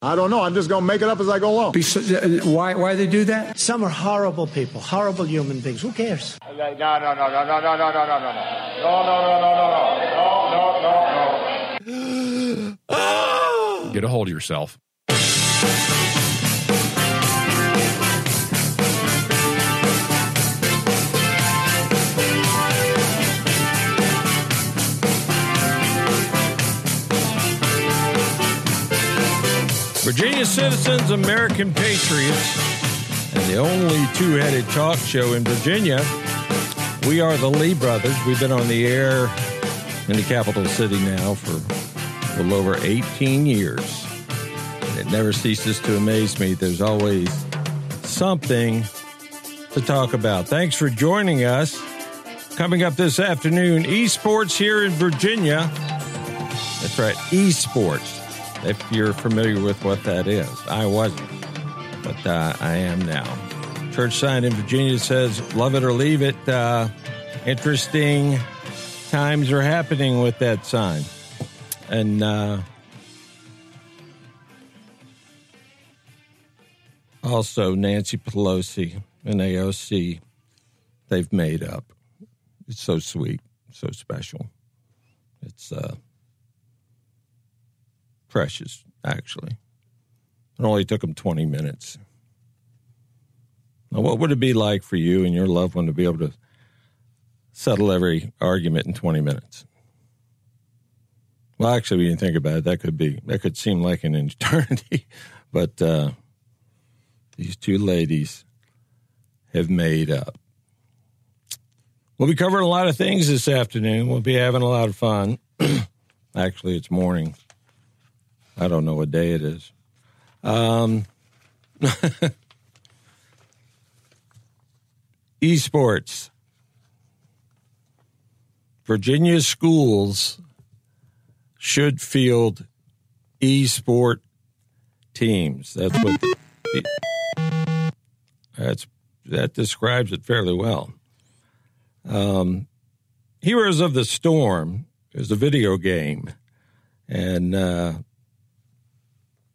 I don't know. I'm just going to make it up as I go along. Why, why they do that? Some are horrible people, horrible human beings. Who cares? No, no, no, no, no, no, no, no, no, no, no, no, no, no, no, no, no, no. no, no. Get a hold of yourself. Virginia citizens, American patriots, and the only two headed talk show in Virginia. We are the Lee brothers. We've been on the air in the capital city now for a little over 18 years. It never ceases to amaze me. There's always something to talk about. Thanks for joining us. Coming up this afternoon, esports here in Virginia. That's right, esports if you're familiar with what that is. I wasn't, but uh, I am now. Church sign in Virginia says, love it or leave it. Uh, interesting times are happening with that sign. And uh, also, Nancy Pelosi and AOC, they've made up. It's so sweet, so special. It's, uh, precious, actually. It only took them 20 minutes. Now, what would it be like for you and your loved one to be able to settle every argument in 20 minutes? Well, actually, when you think about it, that could be, that could seem like an eternity. but uh, these two ladies have made up. We'll be covering a lot of things this afternoon. We'll be having a lot of fun. actually, it's morning. I don't know what day it is. Um, esports. Virginia schools should field esport teams. That's what that's that describes it fairly well. Um, Heroes of the Storm is a video game, and uh,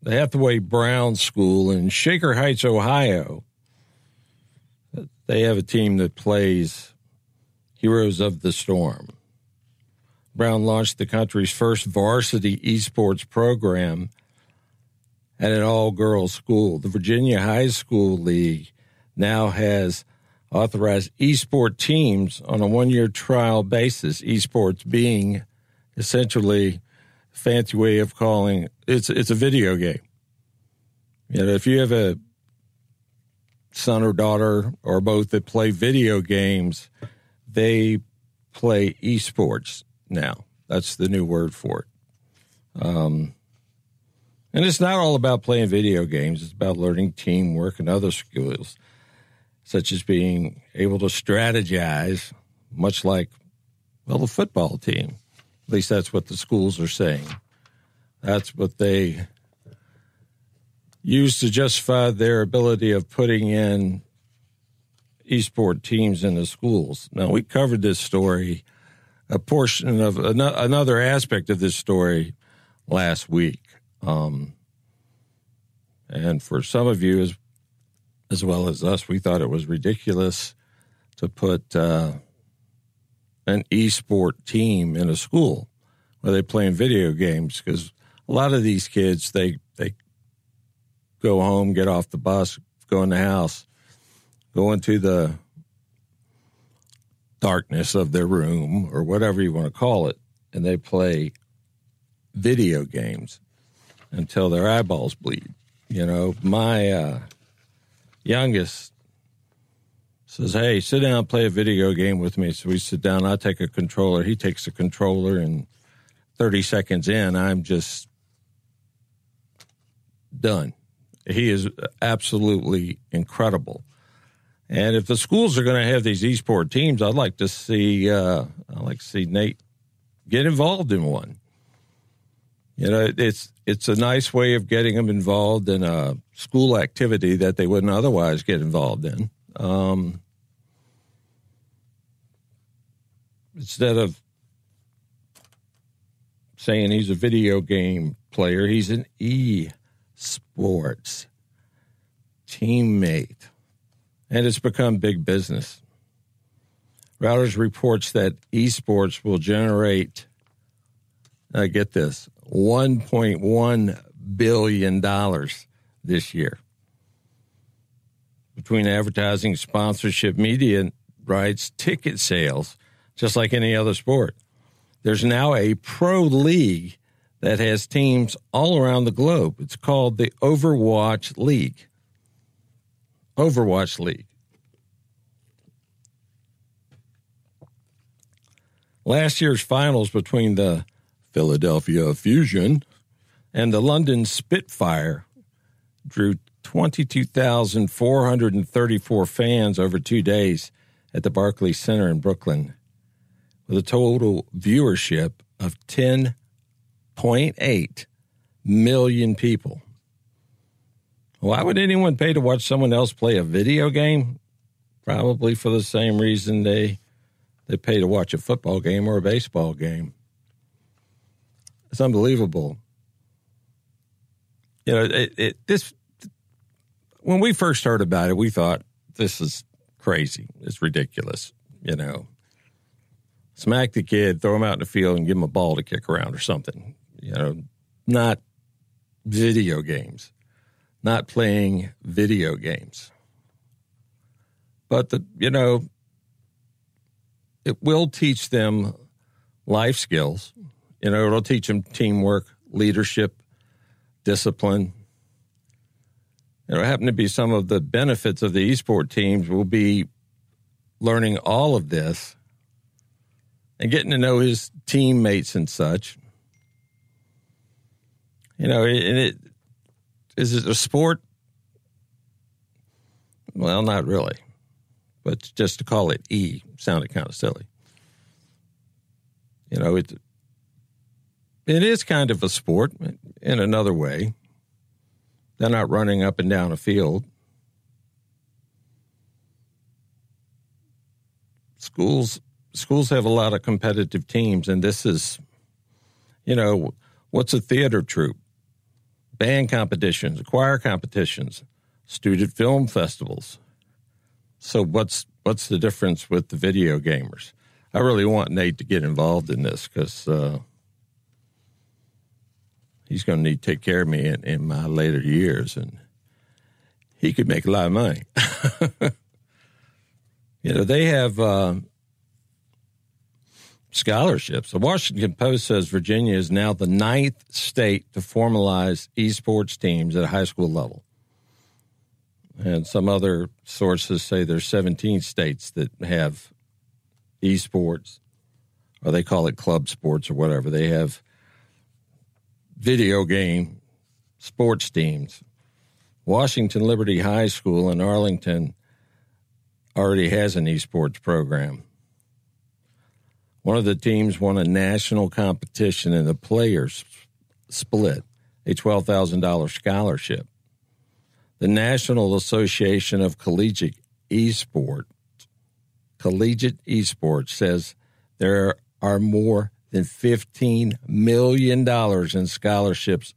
the Hathaway Brown School in Shaker Heights, Ohio. They have a team that plays Heroes of the Storm. Brown launched the country's first varsity esports program at an all girls school. The Virginia High School League now has authorized esports teams on a one year trial basis, esports being essentially fancy way of calling it's it's a video game. You know, if you have a son or daughter or both that play video games, they play esports now. That's the new word for it. Um, and it's not all about playing video games. It's about learning teamwork and other skills, such as being able to strategize, much like, well, the football team. At least that's what the schools are saying. That's what they use to justify their ability of putting in esport teams in the schools. Now, we covered this story, a portion of another aspect of this story last week. Um, and for some of you, as, as well as us, we thought it was ridiculous to put uh, an esport team in a school where they're playing video games because a lot of these kids they they go home, get off the bus, go in the house, go into the darkness of their room or whatever you want to call it, and they play video games until their eyeballs bleed. You know, my uh, youngest says, "Hey, sit down, play a video game with me." So we sit down. I take a controller. He takes a controller, and thirty seconds in, I'm just done. He is absolutely incredible. And if the schools are going to have these esport teams, I'd like to see uh, I'd like to see Nate get involved in one. You know, it's it's a nice way of getting them involved in a school activity that they wouldn't otherwise get involved in. Um, instead of saying he's a video game player, he's an e sports teammate, and it's become big business. Reuters reports that esports will generate, I get this, $1.1 billion this year. Between advertising, sponsorship, media rights, ticket sales, just like any other sport. There's now a pro league that has teams all around the globe. It's called the Overwatch League. Overwatch League. Last year's finals between the Philadelphia Fusion and the London Spitfire drew 22,434 fans over two days at the Barclays Center in Brooklyn, with a total viewership of 10.8 million people. Why would anyone pay to watch someone else play a video game? Probably for the same reason they they pay to watch a football game or a baseball game. It's unbelievable. You know, it, it, this when we first heard about it, we thought this is crazy. It's ridiculous. You know, smack the kid, throw him out in the field, and give him a ball to kick around or something. You know, not video games not playing video games. But the you know it will teach them life skills. You know, it'll teach them teamwork, leadership, discipline. It'll happen to be some of the benefits of the esport teams will be learning all of this and getting to know his teammates and such. You know, and it is it a sport? Well, not really. But just to call it E sounded kind of silly. You know, it it is kind of a sport in another way. They're not running up and down a field. Schools schools have a lot of competitive teams, and this is, you know, what's a theater troupe? band competitions, choir competitions, student film festivals. So what's what's the difference with the video gamers? I really want Nate to get involved in this because uh, he's going to need to take care of me in, in, my later years, and he could make a lot of money. you know, they have. Uh, scholarships. The Washington Post says Virginia is now the ninth state to formalize esports teams at a high school level. And some other sources say there's 17 states that have esports, or they call it club sports or whatever. They have video game sports teams. Washington Liberty High School in Arlington already has an esports program. One of the teams won a national competition and the players split a $12,000 scholarship. The National Association of Collegiate Esports, Collegiate Esports says there are more than $15 million in scholarships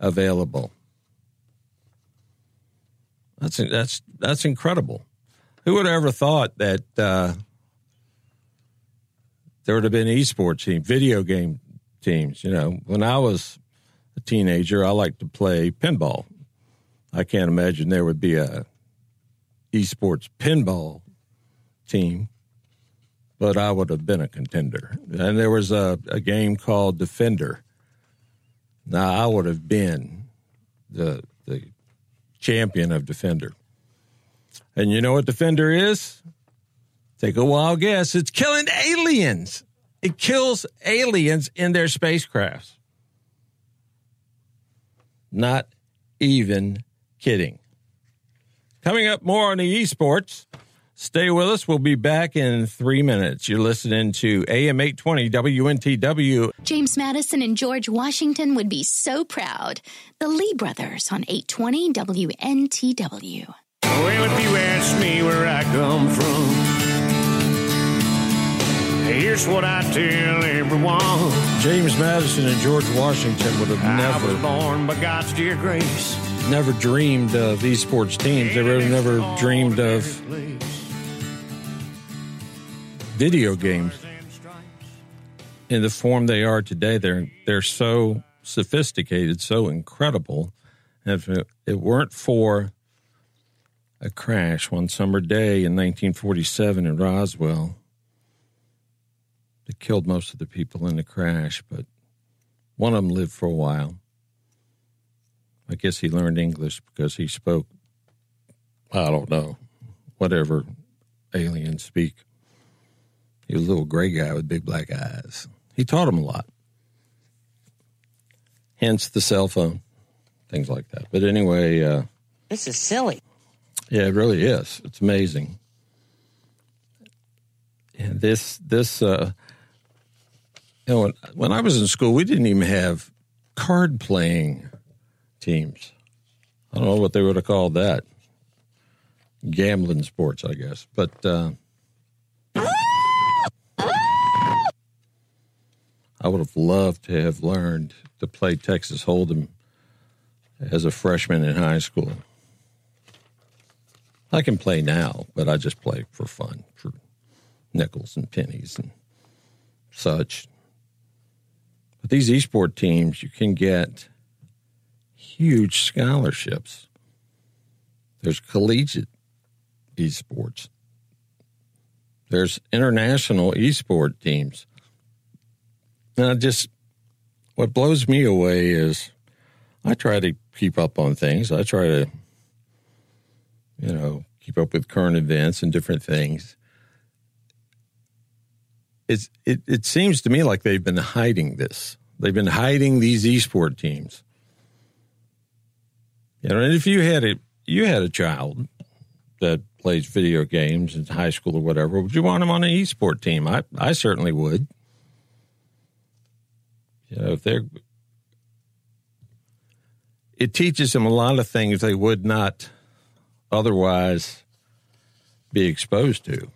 available. That's that's that's incredible. Who would have ever thought that uh, there would have been esports teams, video game teams. You know, when I was a teenager, I liked to play pinball. I can't imagine there would be a esports pinball team, but I would have been a contender. And there was a, a game called Defender. Now I would have been the the champion of Defender. And you know what Defender is? Take a wild guess. It's killing aliens. It kills aliens in their spacecrafts. Not even kidding. Coming up more on the esports. Stay with us. We'll be back in three minutes. You're listening to AM 820 WNTW. James Madison and George Washington would be so proud. The Lee brothers on 820 WNTW. Well, if you ask me where I come from, Here's what I tell everyone. James Madison and George Washington would have I was never, born by God's dear grace. never dreamed of esports teams. They would have never dreamed of video games in the form they are today. They're they're so sophisticated, so incredible. If it, it weren't for a crash one summer day in 1947 in Roswell, that killed most of the people in the crash, but one of them lived for a while. I guess he learned English because he spoke, I don't know, whatever aliens speak. He was a little gray guy with big black eyes. He taught him a lot. Hence the cell phone, things like that. But anyway, uh, This is silly. yeah, it really is. It's amazing. And this, this, uh, you know, when, when I was in school, we didn't even have card playing teams. I don't know what they would have called that. Gambling sports, I guess. But uh, I would have loved to have learned to play Texas Hold'em as a freshman in high school. I can play now, but I just play for fun, for nickels and pennies and such. These esport teams, you can get huge scholarships. There's collegiate esports. There's international esport teams. I just, what blows me away is I try to keep up on things. I try to you know, keep up with current events and different things. It's it, it seems to me like they've been hiding this. They've been hiding these esport teams. You know, and if you had a you had a child that plays video games in high school or whatever, would you want him on an esport team? I I certainly would. You know, if they're it teaches them a lot of things they would not otherwise be exposed to.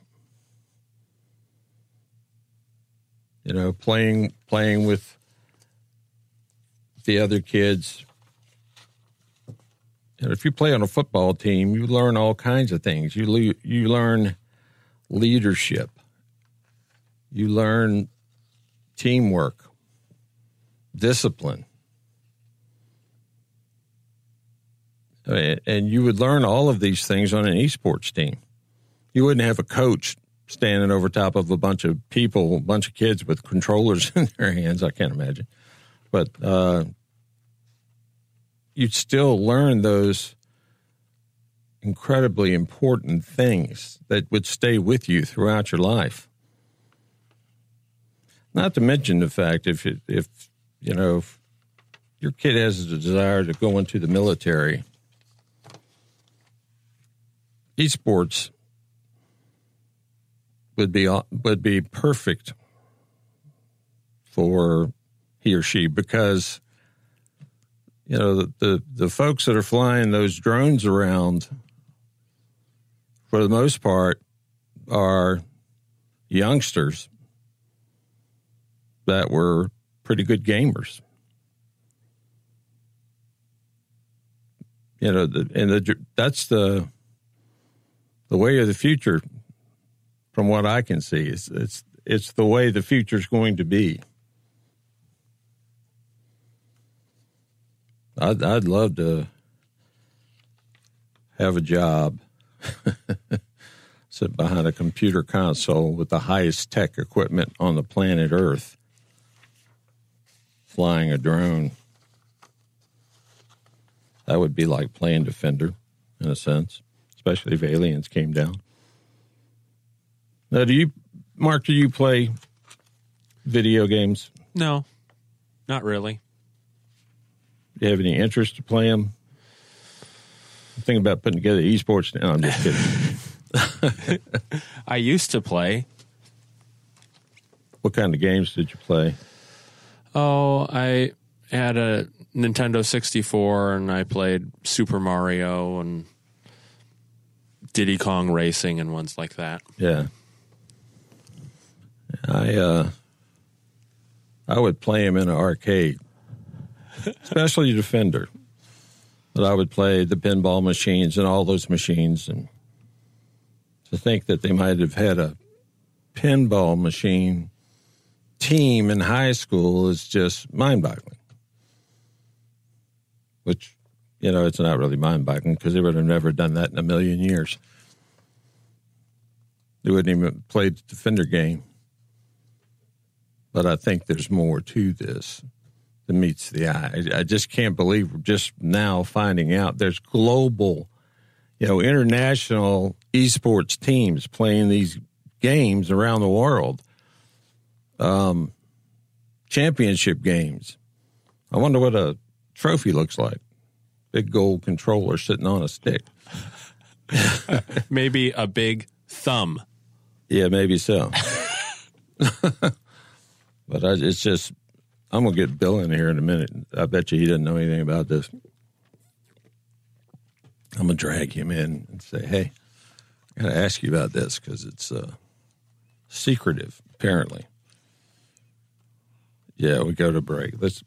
You know, playing playing with the other kids. Know, if you play on a football team, you learn all kinds of things. You le- you learn leadership. You learn teamwork, discipline. and you would learn all of these things on an esports team. You wouldn't have a coach standing over top of a bunch of people, a bunch of kids with controllers in their hands. I can't imagine, but uh, you'd still learn those incredibly important things that would stay with you throughout your life. Not to mention the fact if it, if you know if your kid has a desire to go into the military esports would be would be perfect for he or she because you know the, the, the folks that are flying those drones around for the most part are youngsters that were pretty good gamers. You know the, and the, that's the the way of the future, from what I can see, is it's it's the way the future is going to be. I'd I'd love to have a job, sit behind a computer console with the highest tech equipment on the planet Earth, flying a drone. That would be like playing Defender, in a sense especially if aliens came down. Now, do you, Mark? Do you play video games? No, not really. Do you have any interest to play them? I'm thinking about putting together esports. No, I'm just kidding. I used to play. What kind of games did you play? Oh, I had a Nintendo 64 and I played Super Mario and Diddy Kong Racing and ones like that. Yeah. I uh, I would play him in an arcade, especially Defender. But I would play the pinball machines and all those machines, and to think that they might have had a pinball machine team in high school is just mind-boggling. Which, you know, it's not really mind-boggling because they would have never done that in a million years. They wouldn't even played the Defender game. But I think there's more to this than meets the eye. I, I just can't believe we're just now finding out there's global, you know, international esports teams playing these games around the world. Um, championship games. I wonder what a trophy looks like. Big gold controller sitting on a stick. Maybe a big thumb. Yeah, maybe so. but I, it's just, I'm going to get Bill in here in a minute. I bet you he doesn't know anything about this. I'm going to drag him in and say, hey, I got to ask you about this because it's uh, secretive, apparently. Yeah, we go to break. Let's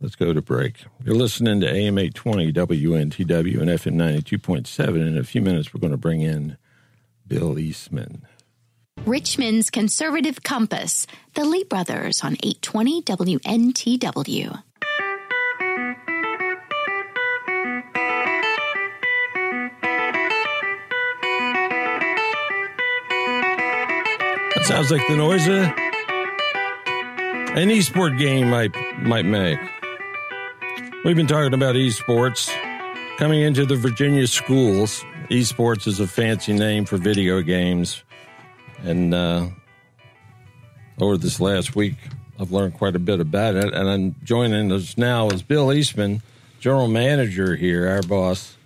let's go to break. You're listening to AM 820 WNTW and FM 92.7. In a few minutes, we're going to bring in Bill Eastman. Richmond's Conservative Compass, the Lee Brothers on 820 WNTW. That sounds like the noise of an esport game might might make. We've been talking about esports coming into the Virginia schools. Esports is a fancy name for video games, and uh, over this last week, I've learned quite a bit about it. And I'm joining us now is Bill Eastman, general manager here, our boss,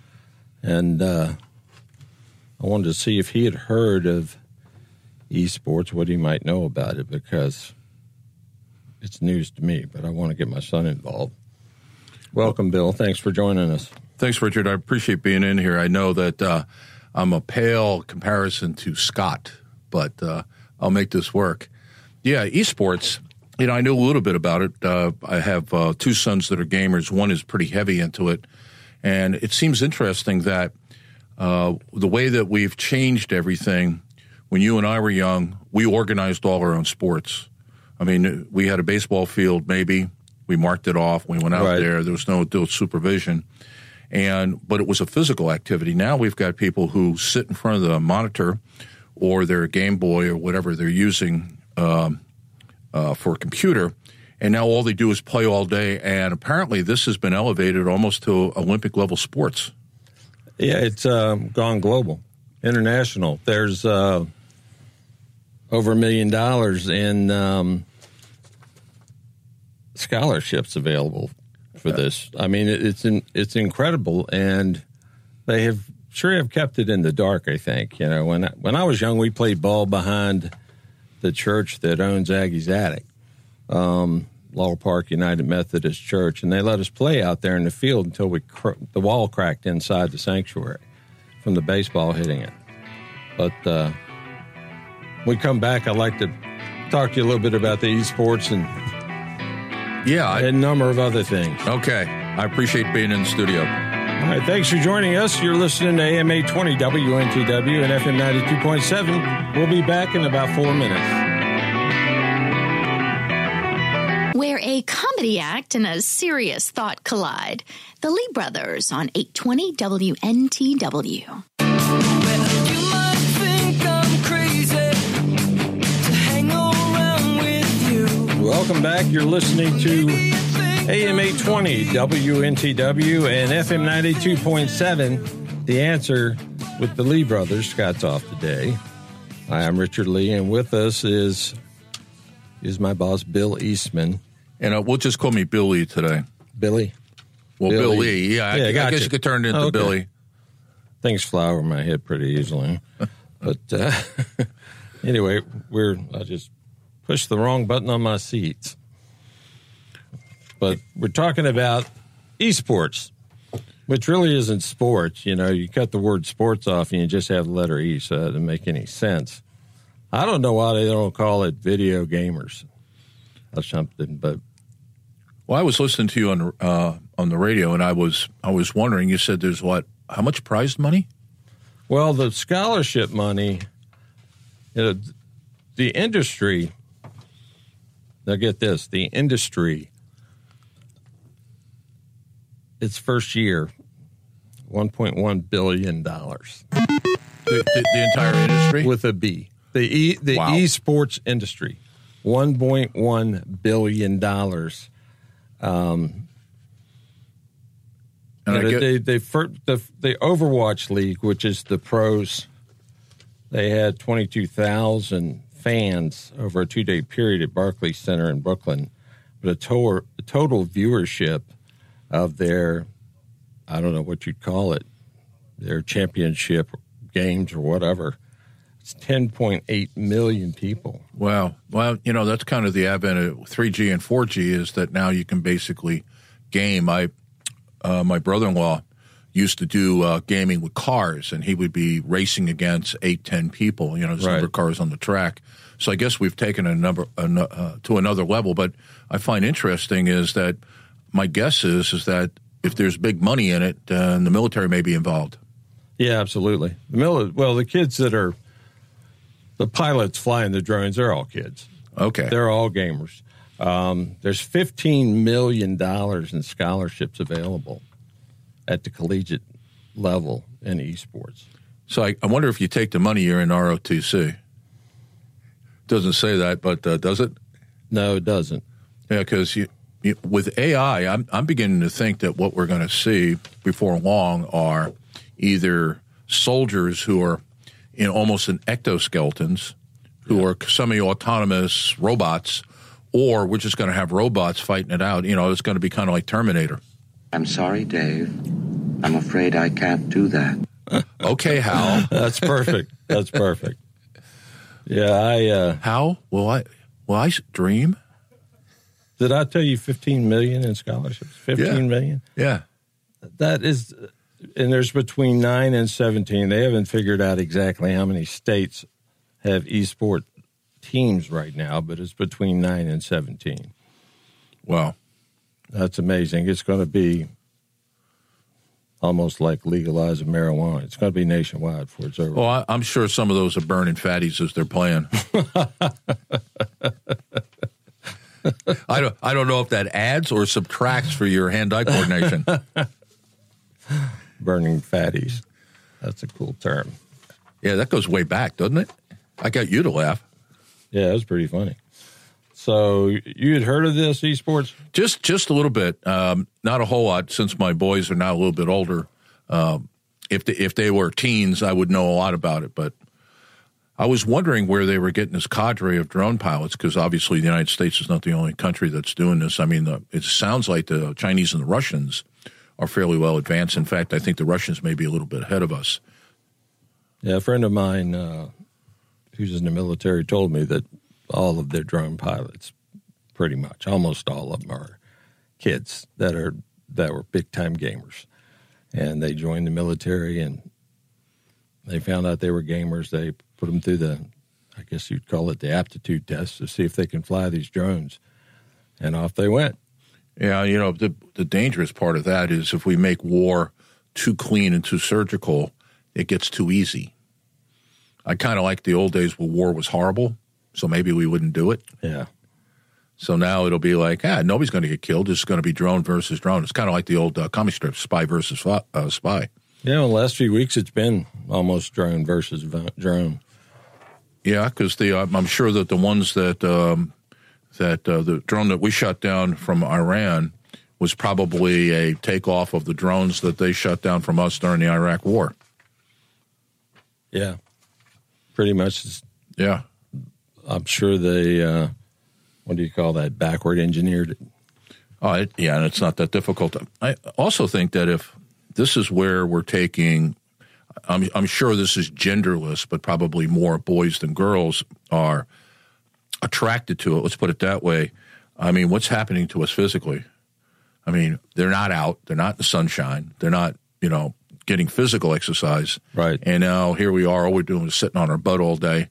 and uh, I wanted to see if he had heard of esports, what he might know about it, because it's news to me, but I want to get my son involved. Welcome, Bill. Thanks for joining us. Thanks, Richard. I appreciate being in here. I know that uh, I'm a pale comparison to Scott, but uh, I'll make this work. Yeah, esports. You know, I know a little bit about it. Uh, I have uh, two sons that are gamers. One is pretty heavy into it, and it seems interesting that uh, the way that we've changed everything. When you and I were young, we organized all our own sports. I mean, we had a baseball field, maybe. We marked it off. We went out Right. there. There was no adult supervision. And, but it was a physical activity. Now we've got people who sit in front of the monitor or their Game Boy or whatever they're using um, uh, for a computer. And now all they do is play all day. And apparently this has been elevated almost to Olympic level sports. Yeah, it's uh, gone global, international. There's uh, over a million dollars in um, scholarships available for this. I mean, it's in, it's incredible, and they have sure have kept it in the dark. I think you know when I, when I was young, we played ball behind the church that owns Aggie's Attic, um, Laurel Park United Methodist Church, and they let us play out there in the field until we cr- the wall cracked inside the sanctuary from the baseball hitting it. But uh, we come back, I'd like to talk to you a little bit about the esports and Yeah. a number of other things. okay. I appreciate being in the studio. All right, thanks for joining us. You're listening to AM 820 WNTW and FM 92.7. We'll be back in about four minutes. Where a comedy act and a serious thought collide. The Lee Brothers on 820 WNTW. Welcome back. You're listening to AM 820 WNTW and FM 92.7. The answer with the Lee brothers. Scott's off today. Hi, I'm Richard Lee, and with us is is my boss Bill Eastman. And uh, we'll just call me Billy today. Billy, Well, Billy. Bill Lee. Yeah, I, Yeah, I gotcha. guess you could turn it into Okay. Billy. things fly over my head pretty easily. but uh, anyway, we're I just pushed the wrong button on my seats. But we're talking about esports, which really isn't sports. You know, you cut the word sports off and you just have the letter E, so that doesn't make any sense. I don't know why they don't call it video gamers or something, but Well, I was listening to you on uh, on the radio, and I was I was wondering. You said there's what? How much prize money? well, the scholarship money, you know, the industry. Now get this: the industry. Its first year, one point one billion dollars The, the, the entire industry. with a B. The e the Wow. esports industry, one point one billion dollars. Um, and You know, get, they the the Overwatch League, which is the pros, they had twenty two thousand fans over a two day period at Barclays Center in Brooklyn, but a a total viewership of their, I don't know what you'd call it, their championship games or whatever. It's ten point eight million people. Wow. Well, you know, that's kind of the advent of 3G and 4G is that now you can basically game. I, uh, my brother-in-law used to do uh, gaming with cars, and he would be racing against eight, ten people. You know, there's a number of cars on the track. So I guess we've taken a number a uh, to another level. But I find interesting is that my guess is is that if there's big money in it, uh, the military may be involved. Yeah, absolutely. The mili- well, the kids that are the pilots flying the drones, they're all kids. Okay. They're all gamers. Um, there's $15 million in scholarships available at the collegiate level in esports. So I, I wonder if you take the money, you're in ROTC. Doesn't say that, but uh, does it? No, it doesn't. Yeah, because you, with AI, I'm, I'm beginning to think that what we're going to see before long are either soldiers who are in almost in exoskeletons, who are semi-autonomous robots, or we're just going to have robots fighting it out. You know, it's going to be kind of like Terminator. I'm sorry, Dave. I'm afraid I can't do that. Okay, Hal. That's perfect. That's perfect. Yeah, I uh, How will I? Will I dream? Did I tell you 15 million in scholarships? Fifteen million. Yeah. That is, and there's between nine and 17. They haven't figured out exactly how many states have esport teams right now, but it's between nine and 17. Wow. That's amazing. It's going to be almost like legalizing marijuana. It's going to be nationwide before it's over. Well, I'm sure some of those are burning fatties as they're playing. I don't. I don't know if that adds or subtracts for your hand-eye coordination. Burning fatties. That's a cool term. yeah, that goes way back, doesn't it? I got you to laugh. Yeah, that was pretty funny. So you had heard of this esports? Just, just a little bit. Um, not a whole lot, since my boys are now a little bit older. Um, if they, if they were teens, I would know a lot about it. But I was wondering where they were getting this cadre of drone pilots, because obviously the United States is not the only country that's doing this. I mean, the, it sounds like the Chinese and the Russians are fairly well advanced. In fact, I think the Russians may be a little bit ahead of us. Yeah, a friend of mine uh, who's in the military told me that all of their drone pilots, pretty much, almost all of them are kids that are that were big time gamers, and they joined the military and they found out they were gamers. They put them through the, I guess you'd call it the aptitude test to see if they can fly these drones, and off they went. Yeah, you know, the the dangerous part of that is if we make war too clean and too surgical, it gets too easy. I kind of like the old days where war was horrible, so maybe we wouldn't do it. Yeah, So now it'll be like, ah, nobody's going to get killed. It's going to be drone versus drone. It's kind of like the old uh, comic strip, spy versus uh, spy. yeah. In the last few weeks, it's been almost drone versus drone. Yeah, because the I'm sure that the ones that um, that uh, the drone that we shot down from Iran was probably a takeoff of the drones that they shut down from us during the Iraq War. Yeah, pretty much. Yeah, I'm sure they, uh, what do you call that, backward engineered. Oh, it, yeah, and it's not that difficult. I also think that if this is where we're taking, I'm, I'm sure this is genderless, but probably more boys than girls are attracted to it. Let's put it that way. I mean, what's happening to us physically? I mean, they're not out, they're not in the sunshine, they're not, you know, getting physical exercise. Right. And now here we are, all we're doing is sitting on our butt all day.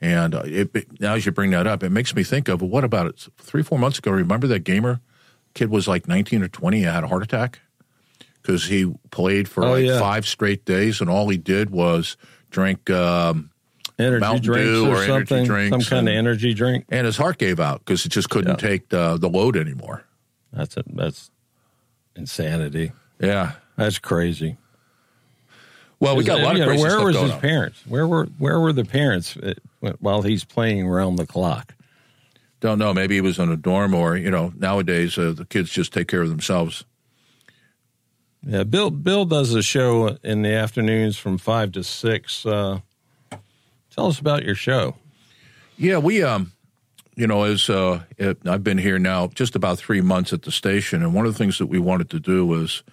And uh, it, it, now, as you bring that up, it makes me think of what about it? Three, four months ago, remember that gamer kid was like 19 or 20 and had a heart attack because he played for Oh, like yeah. five straight days, and all he did was drink um, Energy Mountain drinks Dew or, or energy something, drinks some kind of energy drink. and his heart gave out because it just couldn't Yeah. take the, the load anymore. That's it. That's insanity. Yeah. That's crazy. Well, we got a lot of know, crazy Where was his on. parents? Where were where were the parents uh, while he's playing around the clock? Don't know. Maybe he was in a dorm, or you know, nowadays uh, the kids just take care of themselves. Yeah, Bill Bill does a show in the afternoons from five to six. Uh, tell us about your show. Yeah, we um, you know, as uh, it, I've been here now just about three months at the station, and one of the things that we wanted to do was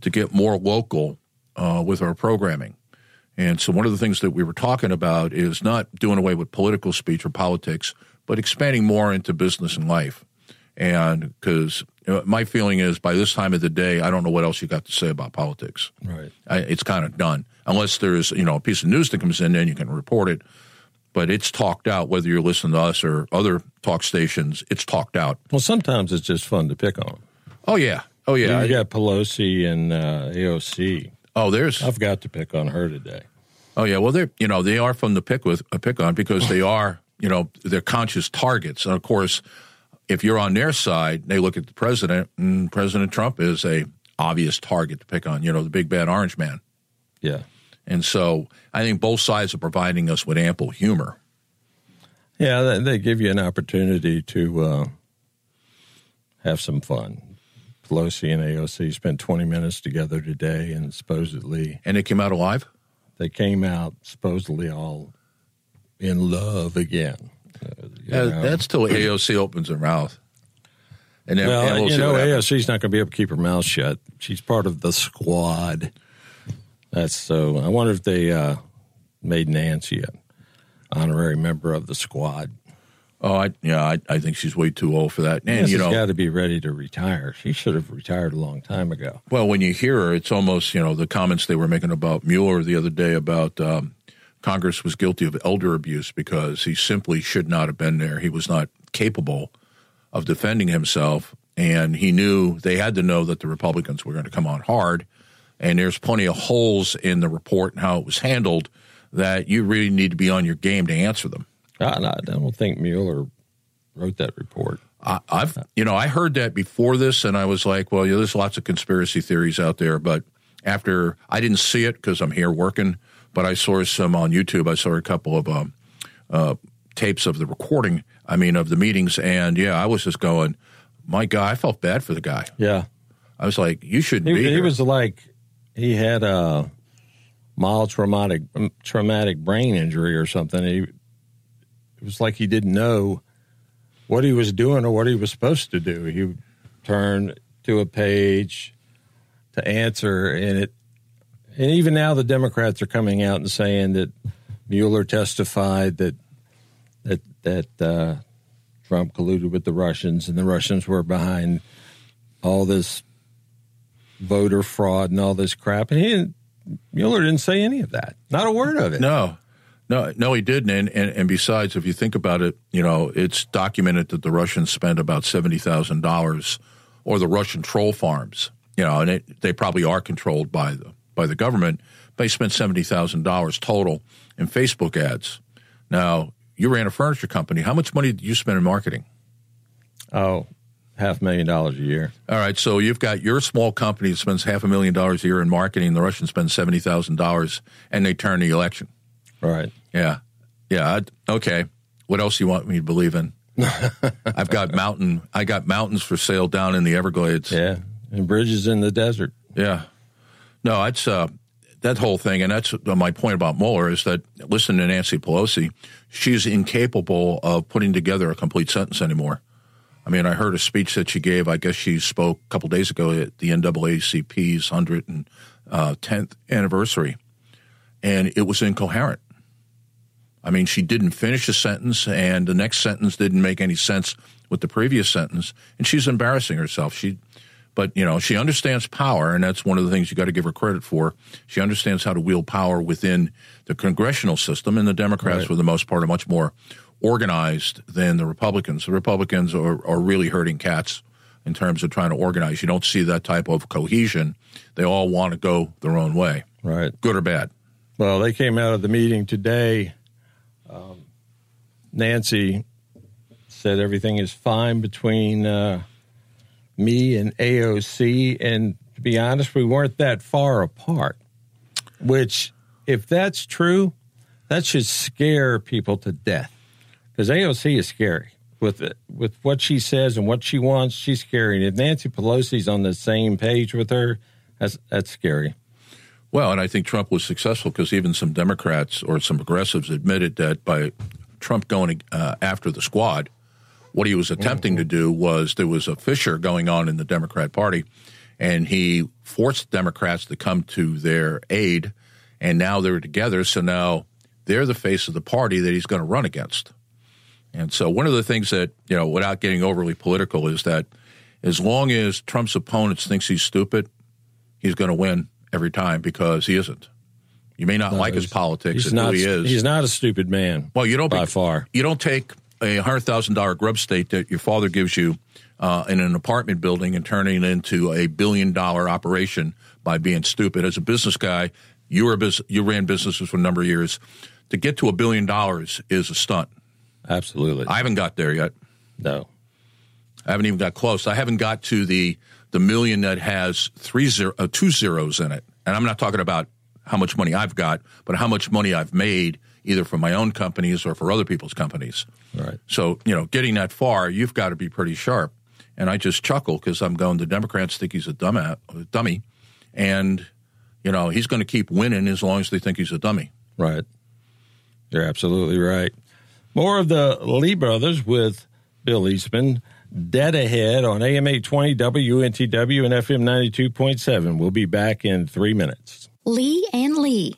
to get more local uh, with our programming. And so, one of the things that we were talking about is not doing away with political speech or politics, but expanding more into business and life. And because you know, my feeling is by this time of the day, I don't know what else you got to say about politics. Right. I, it's kind of done unless there's you know a piece of news that comes in, then you can report it. But it's talked out whether you're listening to us or other talk stations. It's talked out. Well, sometimes it's just fun to pick on. Oh yeah, oh yeah. You got Pelosi and uh, AOC. oh, there's I've got to pick on her today. oh yeah. Well, they're you know they are from the pick with a pick on because they are you know they're conscious targets. And of course, if you're on their side, they look at the president, and President Trump is a obvious target to pick on. You know, the big bad orange man. Yeah. And so I think both sides are providing us with ample humor. Yeah, they, give you an opportunity to uh, have some fun. Pelosi and AOC spent 20 minutes together today, and supposedly And it came out alive. they came out supposedly all in love again. Yeah, know. that's till AOC opens her mouth. And then well, we'll you know. AOC's not going to be able to keep her mouth shut. She's part of the squad. That's so. I wonder if they uh, made Nancy an honorary member of the squad. Oh, I, yeah, I, I think she's way too old for that. And Nancy's you know, got to be ready to retire. She should have retired a long time ago. well, when you hear her, it's almost you know the comments they were making about Mueller the other day about um, Congress was guilty of elder abuse because he simply should not have been there. He was not capable of defending himself, and he knew they had to know that the Republicans were going to come on hard. And there's plenty of holes in the report and how it was handled that you really need to be on your game to answer them. I, don't think Mueller wrote that report. I, I've, you know, I heard that before this, and I was like, well, yeah, there's lots of conspiracy theories out there. But after I didn't see it because I'm here working, but I saw some on YouTube. I saw a couple of um, uh, tapes of the recording. I mean, of the meetings, and yeah, I was just going, my God, I felt bad for the guy. Yeah, I was like, you shouldn't he, be. he here. was like he had a mild traumatic traumatic brain injury or something. He it was like he didn't know what he was doing or what he was supposed to do. He would turn to a page to answer, and it. And even now, the Democrats are coming out and saying that Mueller testified that that that uh, Trump colluded with the Russians, and the Russians were behind all this voter fraud and all this crap. And he didn't, Mueller didn't say any of that. Not a word of it. No, no, no, he didn't. And, and and besides, if you think about it, you know, it's documented that the Russians spent about seventy thousand dollars, or the Russian troll farms, you know, and it, they probably are controlled by the by the government. They spent seventy thousand dollars total in Facebook ads. Now, you ran a furniture company. How much money did you spend in marketing? Oh, half a million dollars a year. All right, so you've got your small company that spends half a million dollars a year in marketing. The Russians spend seventy thousand dollars, and they turn the election. Right. Yeah, yeah. I'd- Okay. What else do you want me to believe in? I've got mountain. I got mountains for sale down in the Everglades. Yeah. And bridges in the desert. Yeah. No, that's uh, that whole thing, and that's my point about Mueller is that listen to Nancy Pelosi, she's incapable of putting together a complete sentence anymore. I mean, I heard a speech that she gave. I guess she spoke a couple days ago at the NAACP's hundred and uh, tenth anniversary, and it was incoherent. I mean, she didn't finish a sentence, and the next sentence didn't make any sense with the previous sentence, and she's embarrassing herself. She, But you know, she understands power, and that's one of the things you got to give her credit for. She understands how to wield power within the congressional system, and the Democrats, Right. for the most part, are much more organized than the Republicans. The Republicans are, are really hurting cats in terms of trying to organize. You don't see that type of cohesion. They all want to go their own way, Right. good or bad. Well, they came out of the meeting today. Um, Nancy said everything is fine between uh, me and AOC. And to be honest, we weren't that far apart. Which, if that's true, that should scare people to death. Because AOC is scary with it, with what she says and what she wants. She's scary. And if Nancy Pelosi's on the same page with her, that's that's scary. Well, and I think Trump was successful because even some Democrats or some progressives admitted that by Trump going uh, after the squad, what he was attempting to do was there was a fissure going on in the Democrat Party, and he forced Democrats to come to their aid, and now they're together. So now they're the face of the party that he's going to run against. And so one of the things that, you know, without getting overly political, is that as long as Trump's opponents thinks he's stupid, he's going to win every time because he isn't. You may not like his politics He's and not. who he is. He's not a stupid man. Well, you don't by be- far. You don't take a hundred thousand dollar grub state that your father gives you uh, in an apartment building and turning it into a billion dollar operation by being stupid. As a business guy, you were bus- you ran businesses for a number of years. To get to a billion dollars is a stunt. Absolutely. I haven't got there yet. no. I haven't even got close. I haven't got to the the million that has three zero, uh, two zeros in it. And I'm not talking about how much money I've got, but how much money I've made either for my own companies or for other people's companies. Right. So, you know, getting that far, you've got to be pretty sharp. And I just chuckle because I'm going, the Democrats think he's a dumb, a dummy. And, you know, he's going to keep winning as long as they think he's a dummy. Right. You're absolutely right. More of the Lee brothers with Bill Eastman. Dead ahead on AM 820 WNTW and FM 92.7. We'll be back in three minutes. Lee and Lee,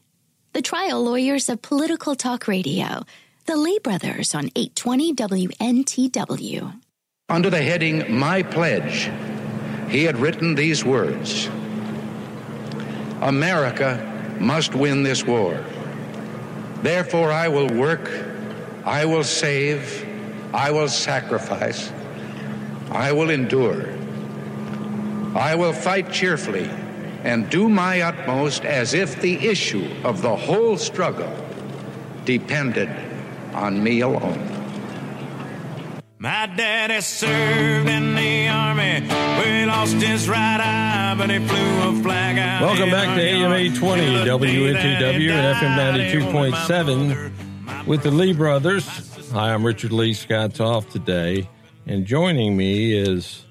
the trial lawyers of political talk radio. The Lee brothers on 820 WNTW. Under the heading My Pledge, he had written these words America must win this war. Therefore, I will work, I will save, I will sacrifice, I will endure. I will fight cheerfully and do my utmost as if the issue of the whole struggle depended on me alone. My daddy served in the army. Where he lost his right eye, but he flew a flag out. Welcome back to AM yard. 820 Till the day that WNTW and FM died, it was my 92.7 with the Lee brothers. Hi, I'm Richard Lee Scott's off today. And joining me is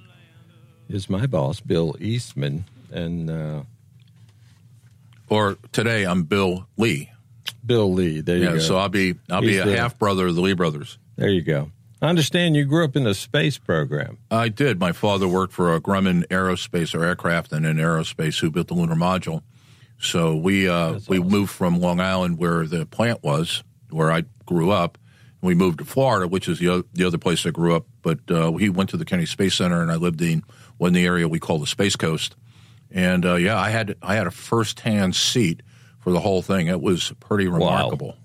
is my boss, Bill Eastman. And uh, Or today, I'm Bill Lee. Bill Lee. There you Yeah, go. so I'll be I'll be a the- half brother of the Lee brothers. there you go. I understand you grew up in the space program. I did. My father worked for a Grumman Aerospace or Aircraft and in aerospace who built the lunar module. So we uh, we moved from Long Island where the plant was, where I grew up. And we moved to Florida, which is the other, the other place I grew up. But uh, he went to the Kennedy Space Center, and I lived in one the area we call the Space Coast. And uh, yeah, I had I had a first hand seat for the whole thing. It was pretty remarkable.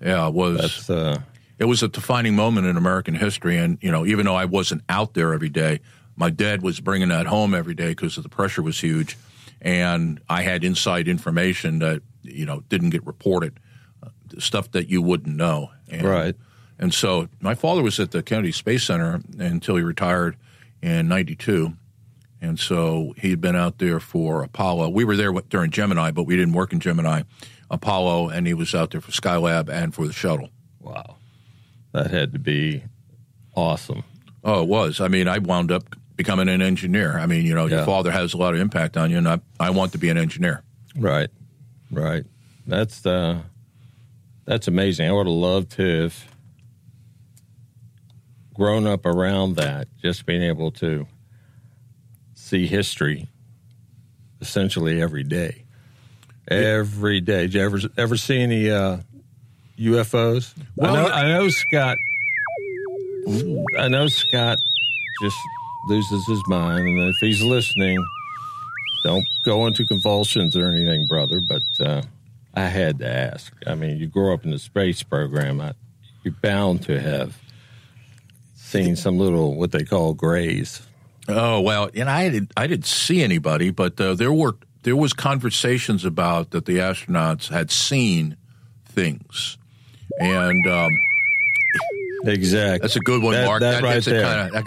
Yeah, it was. That's uh, it was a defining moment in American history. And, you know, even though I wasn't out there every day, my dad was bringing that home every day because the pressure was huge. And I had inside information that, you know, didn't get reported, uh, stuff that you wouldn't know. And, Right. And so my father was at the Kennedy Space Center until he retired in 92. And so he had been out there for Apollo. We were there during Gemini, but we didn't work in Gemini. Apollo, and he was out there for Skylab and for the shuttle. wow. That had to be awesome. Oh, it was. I mean, I wound up becoming an engineer. I mean, you know, your father has a lot of impact on you, and I, I want to be an engineer. Right. Right. That's uh that's amazing. I would have loved to have grown up around that, just being able to see history essentially every day. Every day. Did you ever ever see any uh, UFOs? Well, I know. I know Scott I know Scott just loses his mind. And if he's listening, don't go into convulsions or anything, brother. But uh, I had to ask. I mean, you grow up in the space program, I, you're bound to have seen some little what they call grays. Oh well, and I didn't I didn't see anybody, but uh, there were there was conversations about that the astronauts had seen things, and um, exactly that's a good one, That- Mark. that right there. kinda-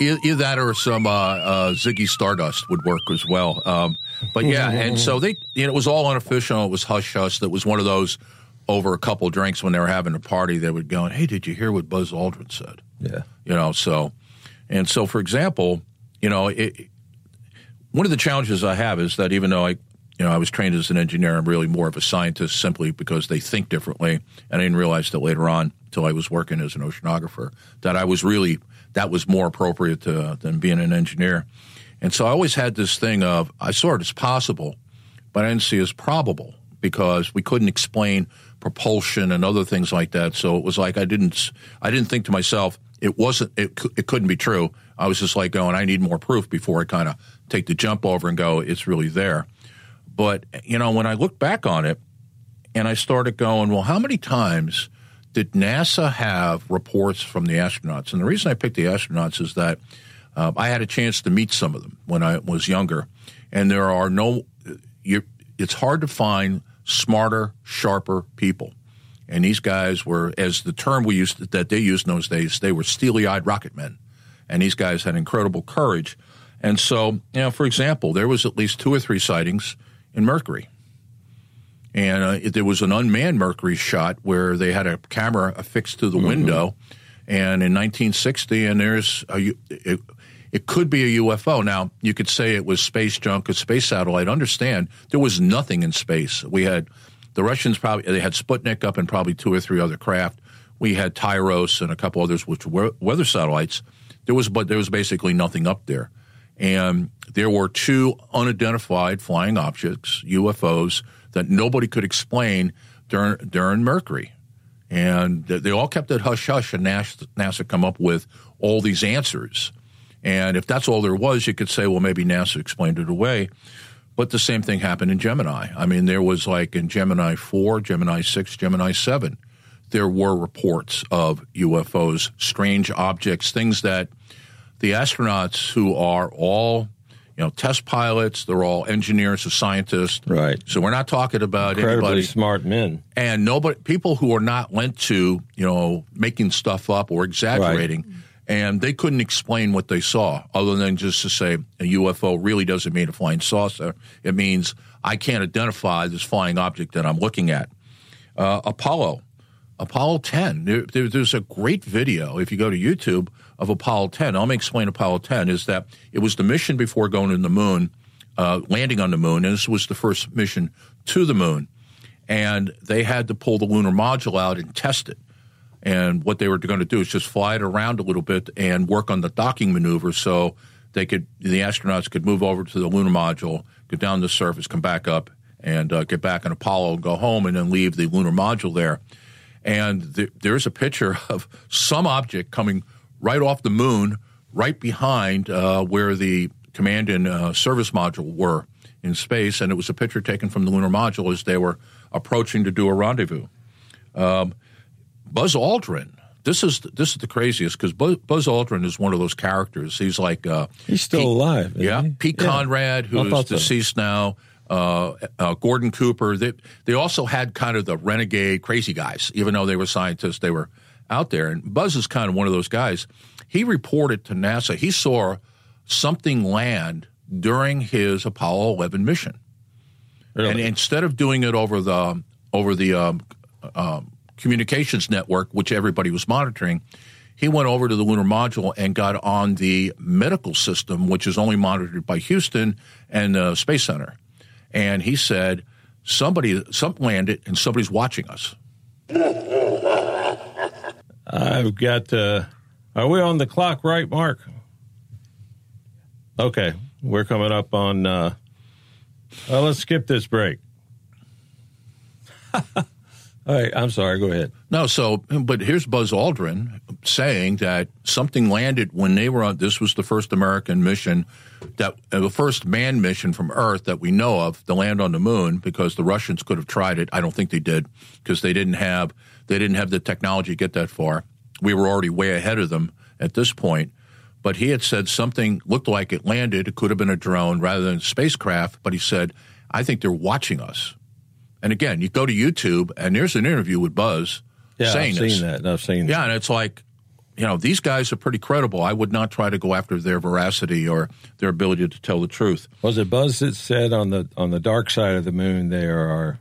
either, either that or some uh, uh, Ziggy Stardust would work as well. Um, but yeah, and so they, you know, it was all unofficial. It was hush hush. That was one of those over a couple drinks when they were having a party. They would go, "Hey, did you hear what Buzz Aldrin said?" Yeah. you know so and so for example you know it, one of the challenges i have is that even though i you know i was trained as an engineer i'm really more of a scientist simply because they think differently and i didn't realize that later on until i was working as an oceanographer that i was really that was more appropriate to, than being an engineer and so i always had this thing of i saw it as possible but I didn't see as probable because we couldn't explain propulsion and other things like that. So it was like I didn't I didn't think to myself it wasn't it it couldn't be true. I was just like going I need more proof before I kind of take the jump over and go it's really there. But you know when I look back on it and I started going well how many times did NASA have reports from the astronauts? And the reason I picked the astronauts is that uh, I had a chance to meet some of them when I was younger, and there are no. It's hard to find smarter, sharper people, and these guys were, as the term we used that they used in those days, they were steely-eyed rocket men, and these guys had incredible courage. And so, you know, for example, there was at least two or three sightings in Mercury and uh, it, there was an unmanned Mercury shot where they had a camera affixed to the window, and in 1960, and there's a, it, it could be a UFO. Now you could say it was space junk, a space satellite. Understand there was nothing in space. We had the Russians probably they had Sputnik up and probably two or three other craft. We had TIROS and a couple others, which were weather satellites. There was but there was basically nothing up there, and there were two unidentified flying objects, UFOs, that nobody could explain during during Mercury, and they all kept it hush hush. And NASA, NASA come up with all these answers, and if that's all there was, you could say, well, maybe NASA explained it away. But the same thing happened in Gemini. I mean, there was like in Gemini 4, Gemini 6, Gemini 7, there were reports of UFOs, strange objects, things that the astronauts who are all, you know, test pilots, they're all engineers or scientists. Right. So we're not talking about Incredibly anybody smart men. and nobody people who are not lent to you know making stuff up or exaggerating and they couldn't explain what they saw other than just to say a UFO really doesn't mean a flying saucer it means I can't identify this flying object that I'm looking at uh, Apollo Apollo 10 there, there- there's a great video if you go to YouTube of Apollo 10 let me explain Apollo 10 is that it was the mission before going to the moon uh, landing on the moon and this was the first mission to the moon and they had to pull the lunar module out and test it. And what they were going to do is just fly it around a little bit and work on the docking maneuver so they could the astronauts could move over to the lunar module, go down to the surface, come back up, and uh, get back in Apollo and go home, and then leave the lunar module there. And th- there's a picture of some object coming right off the moon, right behind uh, where the command and uh, service module were in space, and it was a picture taken from the lunar module as they were approaching to do a rendezvous. Um, Buzz Aldrin. This is this is the craziest because Buzz, Buzz Aldrin is one of those characters. He's like uh, He's still alive. yeah, he? Pete Yeah. Conrad, I who's thought so. deceased now. Uh, uh, Gordon Cooper. They they also had kind of the renegade crazy guys, even though they were scientists. They were out there, and Buzz is kind of one of those guys. He reported to NASA he saw something land during his Apollo 11 mission. And instead of doing it over the over the um, um, communications network, which everybody was monitoring, he went over to the lunar module and got on the medical system, which is only monitored by Houston and the Space Center. And he said, "Somebody, something landed, and somebody's watching us." I've got. Uh, are we on the clock right, Mark? Okay, we're coming up on. Uh, well, let's skip this break. All right, I'm sorry. Go ahead. No, so but here's Buzz Aldrin saying that something landed when they were on. This was the first American mission, that uh, the first manned mission from Earth that we know of to land on the moon. Because the Russians could have tried it, I don't think they did because they didn't have they didn't have the technology to get that far. We were already way ahead of them at this point. But he had said something looked like it landed. It could have been a drone rather than a spacecraft. But he said, "I think they're watching us." And again, you go to YouTube and there's an interview with Buzz Yeah, saying I've this. seen that. I've seen Yeah, and it's like, you know, these guys are pretty credible. I would not try to go after their veracity or their ability to tell the truth. Was it Buzz that said on the on the dark side of the moon there are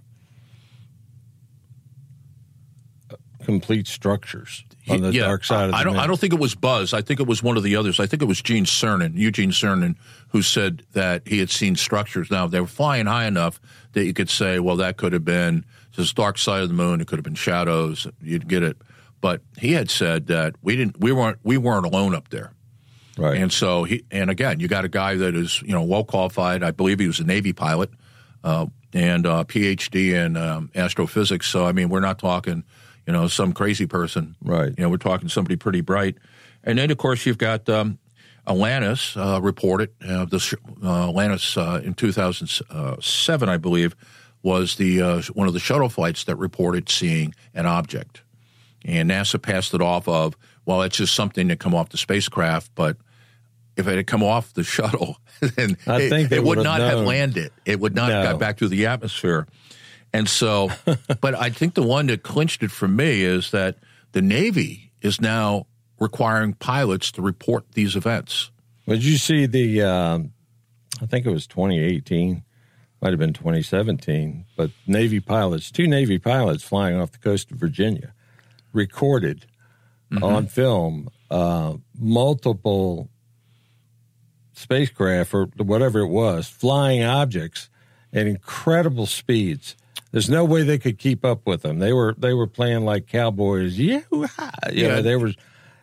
complete structures on the yeah, dark side of the I don't. moon? I don't think it was Buzz. I think it was one of the others. I think it was Gene Cernan, Eugene Cernan, who said that he had seen structures. Now they were flying high enough that you could say, well, that could have been this dark side of the moon. It could have been shadows. You'd get it. But he had said that we didn't. We weren't. We weren't alone up there. Right. And so he. And again, you got a guy that is you know well qualified. I believe he was a Navy pilot. Uh, and uh, PhD in um, astrophysics. So I mean, we're not talking, you know, some crazy person. Right. You know, we're talking somebody pretty bright. And then, of course, you've got um, Atlantis uh, reported. Uh, uh, Atlantis uh, in 2007, I believe, was the uh, one of the shuttle flights that reported seeing an object. And NASA passed it off of, well, it's just something that come off the spacecraft, but if it had come off the shuttle, then I it, think it would not have have landed. It would not No. have got back through the atmosphere. And so, but I think the one that clinched it for me is that the Navy is now requiring pilots to report these events. Did you see the? Um, I think it was 2018, might have been 2017, but Navy pilots, two Navy pilots flying off the coast of Virginia, recorded on film uh, multiple spacecraft or whatever it was flying objects at incredible speeds. There's no way they could keep up with them. They were they were playing like cowboys. Yeah, you Yeah. know, they were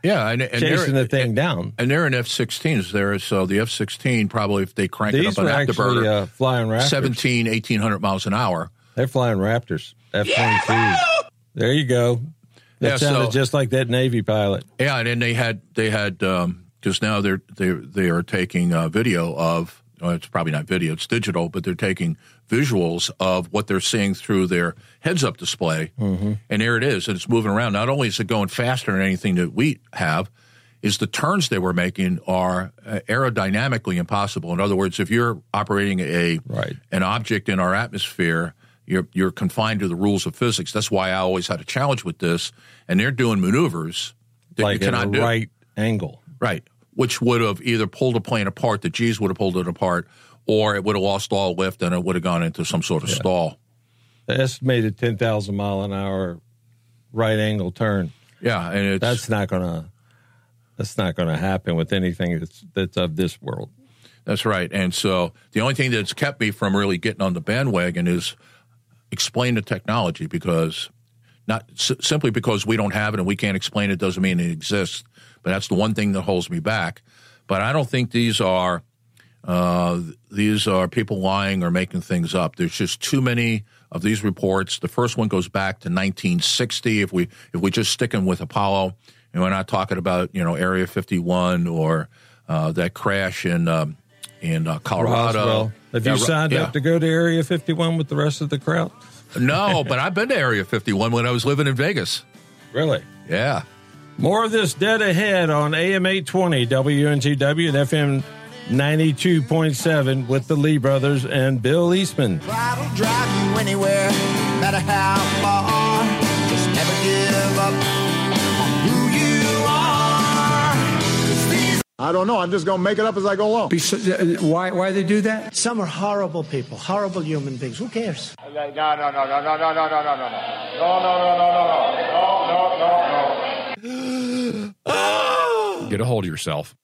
Yeah, and, and chasing the thing down. And they're in F 16s there. So the F 16, probably if they crank These it up an actually afterburner, uh, flying Raptors. 17, 1800 miles an hour. They're flying Raptors, F 22s. There you go. That Yeah, sounded so- just like that Navy pilot. Yeah, and then they had they had um, just now they're they they are taking uh, video of. Well, it's probably not video; it's digital, but they're taking visuals of what they're seeing through their heads-up display, Mm-hmm. and there it is, and it's moving around. Not only is it going faster than anything that we have, is the turns they were making are uh, aerodynamically impossible. In other words, if you're operating a Right. an object in our atmosphere, you're you're confined to the rules of physics. That's why I always had a challenge with this. And they're doing maneuvers that like you cannot do. right angle. Right. Which would have either pulled a plane apart, the G's would have pulled it apart, or it would have lost all lift and it would have gone into some sort of stall. The estimated 10,000 mile an hour right angle turn. Yeah, and it's That's not going to that's not going to happen with anything that's that's of this world. That's right. And so the only thing that's kept me from really getting on the bandwagon is explain the technology because not s- simply because we don't have it and we can't explain it doesn't mean it exists. But that's the one thing that holds me back. But I don't think these are uh, these are people lying or making things up. There's just too many of these reports. The first one goes back to 1960. If we if we just sticking with Apollo, and we're not talking about you know Area 51 or uh, that crash in um, in uh, Colorado. Roswell. Have you Yeah, signed yeah. up to go to Area 51 with the rest of the crowd? No, but I've been to Area 51 when I was living in Vegas. Really? Yeah. More of this dead ahead on AM 820 WNTW and FM 92.7 with the Lee brothers and Bill Eastman. I don't know. I'm just going to make it up as I go along. Uh, why, why they do that? Some are horrible people, horrible human beings. Who cares? No, no, no, no, no, no, no, no, no, no, no, no, no, no, no, no, no, no, no, no. Get a hold of yourself.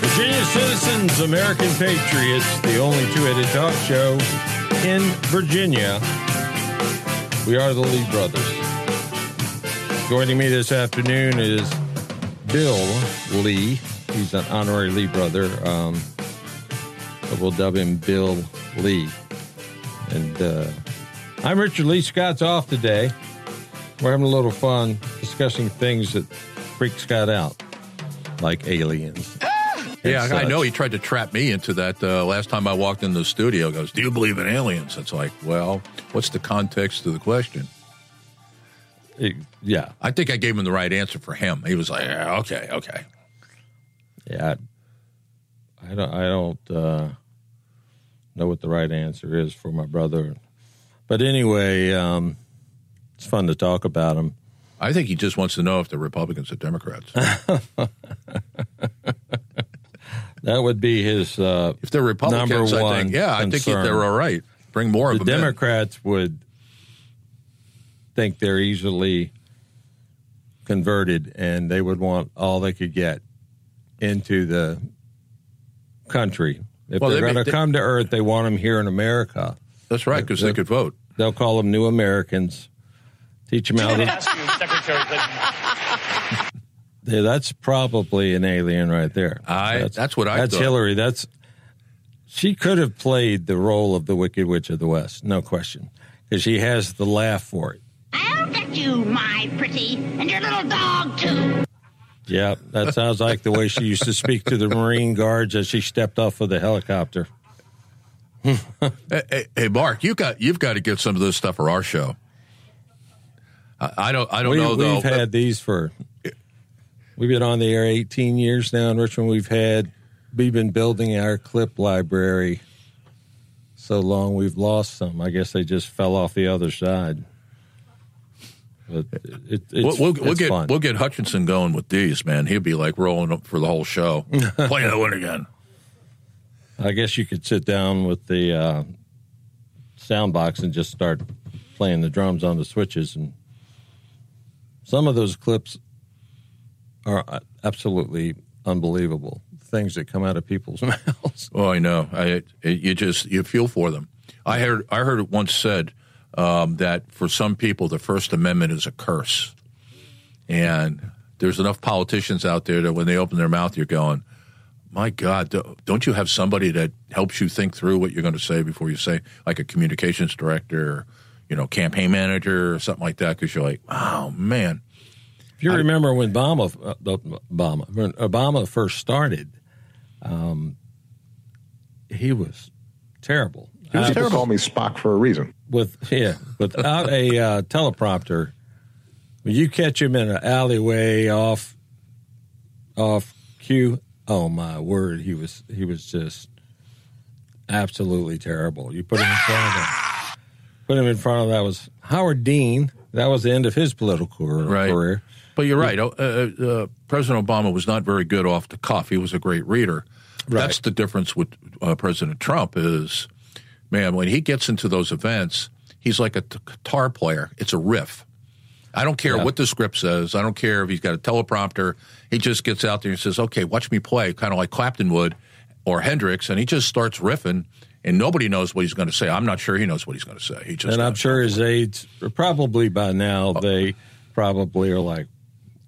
Virginia Citizens, American Patriots, the only two headed talk show in Virginia. We are the Lee brothers. Joining me this afternoon is Bill Lee. He's an honorary Lee brother. Um, but we'll dub him Bill Lee. And uh, I'm Richard Lee Scott's off today. We're having a little fun discussing things that freak Scott out, like aliens. Yeah, and I know he tried to trap me into that uh, last time I walked in the studio. He goes, "Do you believe in aliens?" It's like, well, what's the context of the question? It- yeah, I think I gave him the right answer for him. He was like, yeah, "Okay, okay." yeah. I don't. I don't uh, know what the right answer is for my brother, but anyway, um, it's fun to talk about him. I think he just wants to know if the Republicans are Democrats. That would be his uh, if they're Republicans, number one. I think, yeah, I think concern. they're all right. Bring more of the them. in. Democrats would think they're easily converted and they would want all they could get into the country. If Well, they're they going to they- come to Earth, they want them here in America. That's right, because they could vote. They'll call them new Americans. Teach them how to. ask you, Secretary Yeah, that's probably an alien right there. I- that's what I That's thought. Hillary. That's she could have played the role of the Wicked Witch of the West, no question, because she has the laugh for it. I'll get you, my pretty, and your little dog, too. Yeah, that sounds like the way she used to speak to the Marine guards as she stepped off of the helicopter. Hey, hey, hey, Mark, you got you've got to get some of this stuff for our show. I, I don't. I don't we, know though. We've had these for. We've been on the air 18 years now in Richmond. We've had. We've been building our clip library so long we've lost some. I guess they just fell off the other side. But it, it's, we'll, we'll, we'll it's get fun. we'll get Hutchinson going with these, man. He'll be like rolling up for the whole show. Play that one again. I guess you could sit down with the uh, sound box and just start playing the drums on the switches. And some of those clips are uh, absolutely unbelievable. Things that come out of people's mouths. Oh, I know. I it, you just you feel for them. I heard I heard it once said um, that for some people the First Amendment is a curse, and there's enough politicians out there that when they open their mouth, you're going, "My God, do- don't you have somebody that helps you think through what you're going to say before you say, like a communications director, or, you know, campaign manager, or something like that?" Because you're like, "Oh man." If you remember when Obama, uh, Obama, when Obama first started, um, he was terrible. He was Uh, terrible. Call me Spock for a reason. with yeah, without a uh, teleprompter, when you catch him in an alleyway off off cue, oh my word, he was he was just absolutely terrible. You put him in front of him, put him in front of that was Howard Dean. That was the end of his political career. Right. career. But you're right. Uh, uh, President Obama was not very good off the cuff. He was a great reader. Right. That's the difference with uh, President Trump is, man, when he gets into those events, he's like a t- guitar player. It's a riff. I don't care Yeah. what the script says. I don't care if he's got a teleprompter. He just gets out there and says, "Okay, watch me play," kind of like Clapton would or Hendrix, and he just starts riffing, and nobody knows what he's going to say. I'm not sure he knows what he's going to say. He just and I'm sure his aides, probably by now, oh. they probably are like,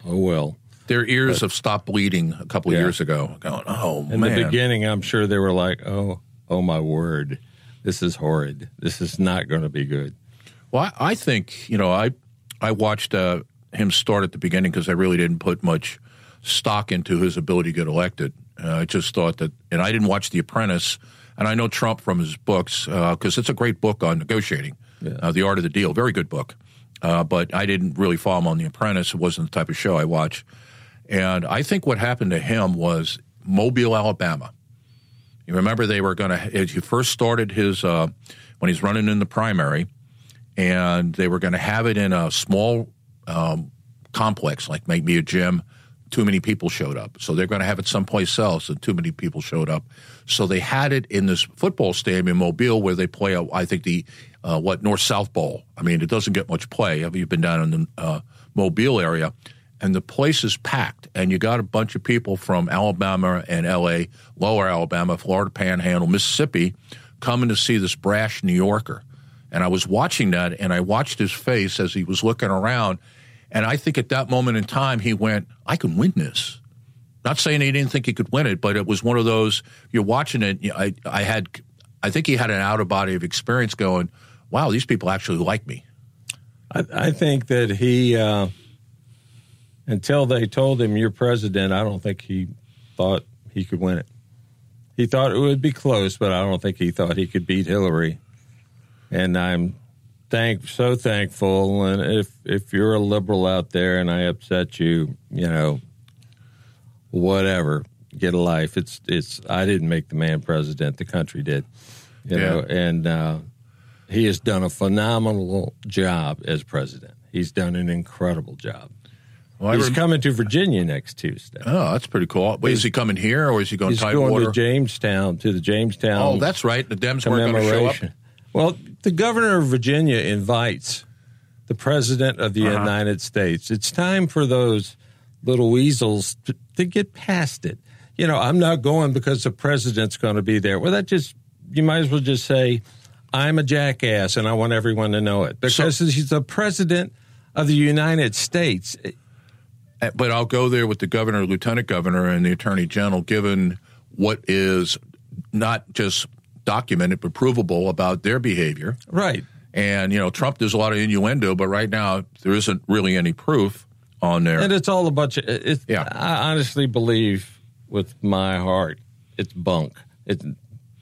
oh well. their ears have stopped bleeding a couple of Yeah. years ago. Going, oh In man, the beginning, I'm sure they were like, "Oh, oh my word, this is horrid. This is not going to be good." Well, I, I think you know I I watched uh, him start at the beginning because I really didn't put much stock into his ability to get elected. Uh, I just thought that, and I didn't watch The Apprentice, and I know Trump from his books because it's a great book on negotiating, uh, The Art of the Deal, very good book. Uh, but I didn't really follow him on The Apprentice. It wasn't the type of show I watch. And I think what happened to him was Mobile, Alabama. You remember they were going to, he first started his, uh, when he's running in the primary, and they were going to have it in a small um, complex, like maybe a gym. Too many people showed up. So they're going to have it someplace else, and too many people showed up. So they had it in this football stadium in Mobile where they play, uh, I think, the, uh, what, North South Bowl. I mean, it doesn't get much play. Have you been down in the uh, Mobile area? And the place is packed, and you got a bunch of people from Alabama and LA, lower Alabama, Florida Panhandle, Mississippi, coming to see this brash New Yorker. And I was watching that, and I watched his face as he was looking around. And I think at that moment in time, he went, I can win this. Not saying he didn't think he could win it, but it was one of those, you're watching it. I, I had I think he had an out of body of experience going, wow, these people actually like me. I, I think that he, uh, until they told him you're president, I don't think he thought he could win it. He thought it would be close, but I don't think he thought he could beat Hillary. And I'm thank so thankful. And if if you're a liberal out there and I upset you, you know, whatever, get a life. It's it's. I didn't make the man president; the country did. You Yeah. know, and uh, he has done a phenomenal job as president. He's done an incredible job. Well, He's rem- coming to Virginia next Tuesday. Oh, that's pretty cool. Wait, is he coming here or is he going He's Tidewater? going to Jamestown to the Jamestown. oh, that's right. The Dems weren't going to show up. Well, the governor of Virginia invites the president of the Uh-huh. United States. It's time for those little weasels to, to get past it. You know, I'm not going because the president's going to be there. Well, that just you might as well just say I'm a jackass and I want everyone to know it because he's the president of the United States. Uh, But I'll go there with the governor, lieutenant governor, and the attorney general, given what is not just documented but provable about their behavior. Right. And, you know, Trump, there's a lot of innuendo, but right now there isn't really any proof on there. And it's all a bunch of. It's, Yeah. I honestly believe with my heart, it's bunk. It's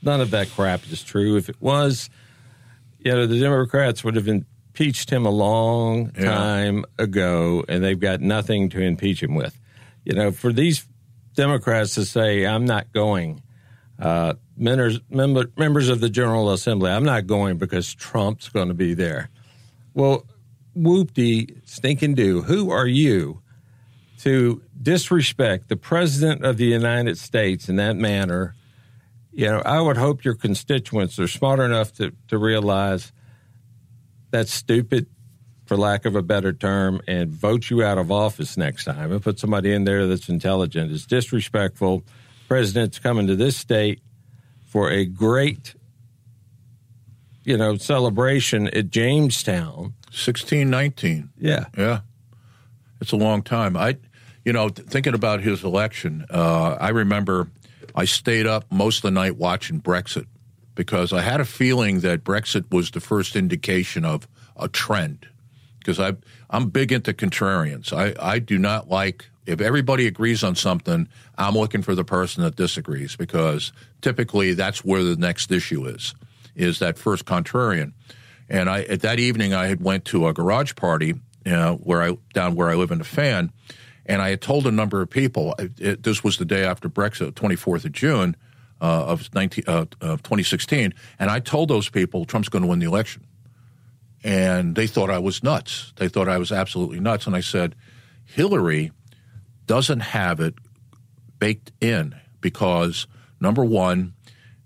none of that crap is true. If it was, you know, the Democrats would have impeached him a long Yeah. time ago, and they've got nothing to impeach him with. You know, for these Democrats to say, "I'm not going," uh, members member, members of the General Assembly, "I'm not going because Trump's going to be there." Well, whoop-de stinking do. Who are you to disrespect the president of the United States in that manner? You know, I would hope your constituents are smart enough to, to realize that's stupid, for lack of a better term, and vote you out of office next time and put somebody in there that's intelligent. It's disrespectful. President's coming to this state for a great, you know, celebration at Jamestown. 1619. Yeah. Yeah. It's a long time. I, you know, thinking about his election, uh, I remember I stayed up most of the night watching Brexit because I had a feeling that Brexit was the first indication of a trend. Because I, I'm big into contrarians. I, I do not like if everybody agrees on something. I'm looking for the person that disagrees because typically that's where the next issue is, is that first contrarian. And I at that evening I had went to a garage party you know, where I down where I live in the fan, and I had told a number of people. It, this was the day after Brexit, 24th of June uh, of 19, uh, of 2016, and I told those people Trump's going to win the election, and they thought I was nuts. They thought I was absolutely nuts, and I said, Hillary doesn't have it baked in because number one,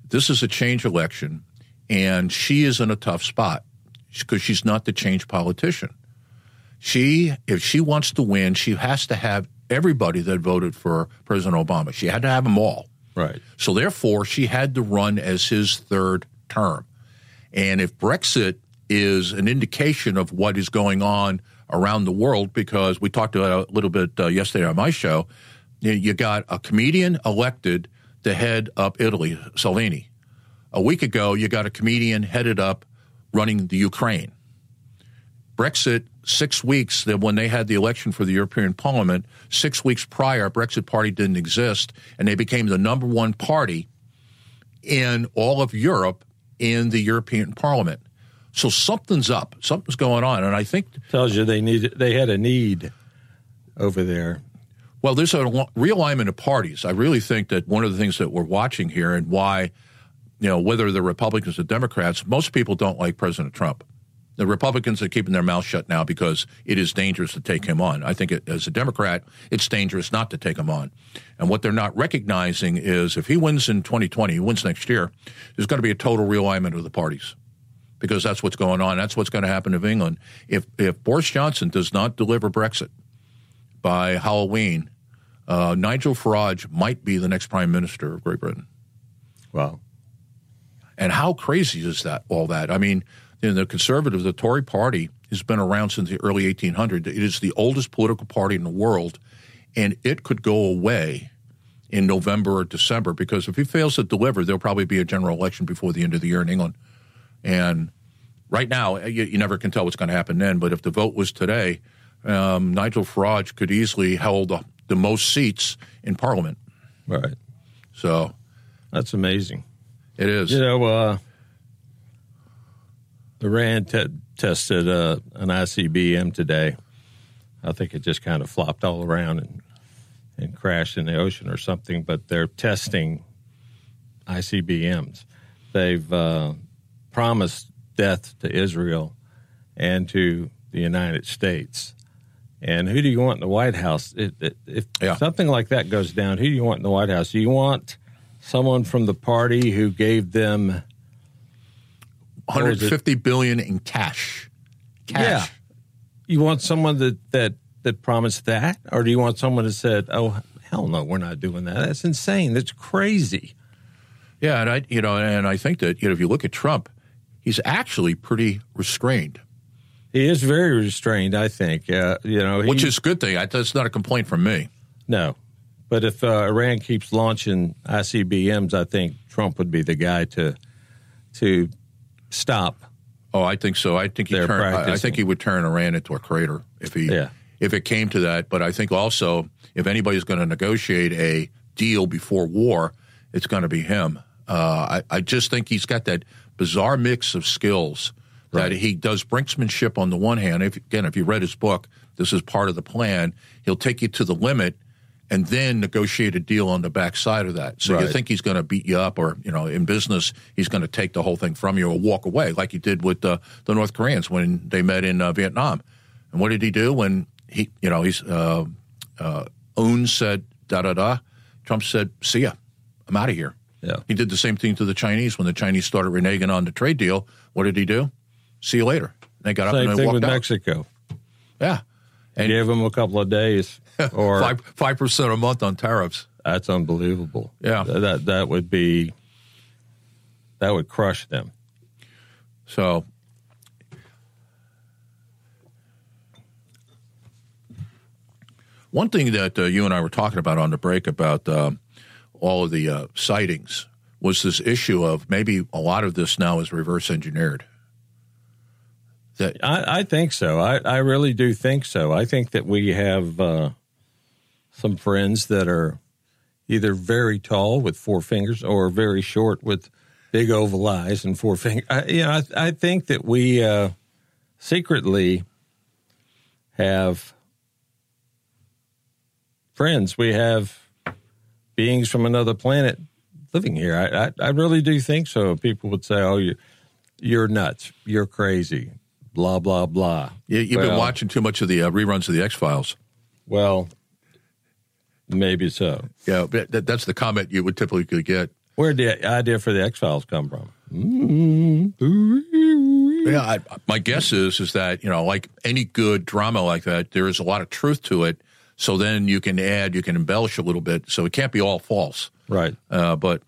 this is a change election, and she is in a tough spot because she's not the change politician. She, if she wants to win, she has to have everybody that voted for President Obama. She had to have them all. Right. So therefore, she had to run as his third term. And if Brexit is an indication of what is going on around the world, because we talked about a little bit uh, yesterday on my show, you got a comedian elected to head up Italy, Salvini. A week ago, you got a comedian headed up running the Ukraine. Brexit, six weeks that when they had the election for the European Parliament, six weeks prior, Brexit Party didn't exist, and they became the number one party in all of Europe in the European Parliament. So something's up, something's going on, and I think tells you they need they had a need over there. Well, there's a realignment of parties. I really think that one of the things that we're watching here and why, you know, whether the Republicans or Democrats, most people don't like President Trump. The Republicans are keeping their mouth shut now because it is dangerous to take him on. I think it, as a Democrat, it's dangerous not to take him on. And what they're not recognizing is if he wins in 2020, he wins next year, there's going to be a total realignment of the parties because that's what's going on. That's what's going to happen in England. If if Boris Johnson does not deliver Brexit by Halloween, uh, Nigel Farage might be the next prime minister of Great Britain. Wow. And how crazy is that? All that. I mean, know, the conservative, the Tory party has been around since the early 1800s. It is the oldest political party in the world, and it could go away in November or December because if he fails to deliver, there'll probably be a general election before the end of the year in England. And right now, you, you never can tell what's going to happen then. But if the vote was today, um, Nigel Farage could easily hold the, the most seats in Parliament. Right. So That's amazing. it is. You know, uh, Iran te- tested uh, an ICBM today. I think it just kind of flopped all around and and crashed in the ocean or something. But they're testing ICBMs. They've uh, promised death to Israel and to the United States. And who do you want in the White House? If, if something like that goes down, who do you want in the White House? Do you want someone from the party who gave them what was it? 150 billion in cash. Cash. Yeah. You want someone that that that promised that, or do you want someone that said, "Oh, hell no, we're not doing that"? That's insane. That's crazy. Yeah, and I, you know, and I think that you know, if you look at Trump, he's actually pretty restrained, He is very restrained. I think. Uh, you know, which is a good thing. I, that's not a complaint from me. no. But if uh, Iran keeps launching ICBMs, I think Trump would be the guy to to stop. Oh, I think so. I think he They're turn, I- I think he would turn Iran into a crater if he Yeah. if it came to that. But I think also if anybody's going to negotiate a deal before war, it's going to be him. Uh, I, I just think he's got that bizarre mix of skills that he does brinksmanship on the one hand. If again, if you read his book, this is part of the plan. He'll take you to the limit and then negotiate a deal on the backside of that. So you think he's going to beat you up, or you know, in business, he's going to take the whole thing from you or walk away, like he did with uh, the North Koreans when they met in uh, Vietnam. And what did he do when he, you know, he's uh, uh, Un said da da da, Trump said, "See ya, I'm out of here." Yeah. He did the same thing to the Chinese when the Chinese started reneging on the trade deal. What did he do? See you later. They got up Same and they thing walked with out. Mexico. Yeah, and Give him a couple of days, or five percent a month on tariffs. That's unbelievable. Yeah. Th- that that would be that would crush them. So one thing that uh, you and I were talking about on the break about uh, all of the uh, sightings was this issue of maybe a lot of this now is reverse engineered. That I, I think so. I, I really do think so. I think that we have uh, some friends that are either very tall with four fingers or very short with big oval eyes and four fingers. I, you know, I, I think that we uh, secretly have friends. We have beings from another planet living here. I, I, I really do think so. People would say, "Oh, you, you're nuts. You're crazy." Blah blah blah. you, you've been watching too much of the uh, reruns of the X Files. Well, maybe so. Yeah, but that, that's the comment you would typically get. Where did the idea for the X Files come from? Yeah, I, my guess is is that you know, like any good drama like that, there is a lot of truth to it. So then you can add, you can embellish a little bit. So it can't be all false, Right. uh, but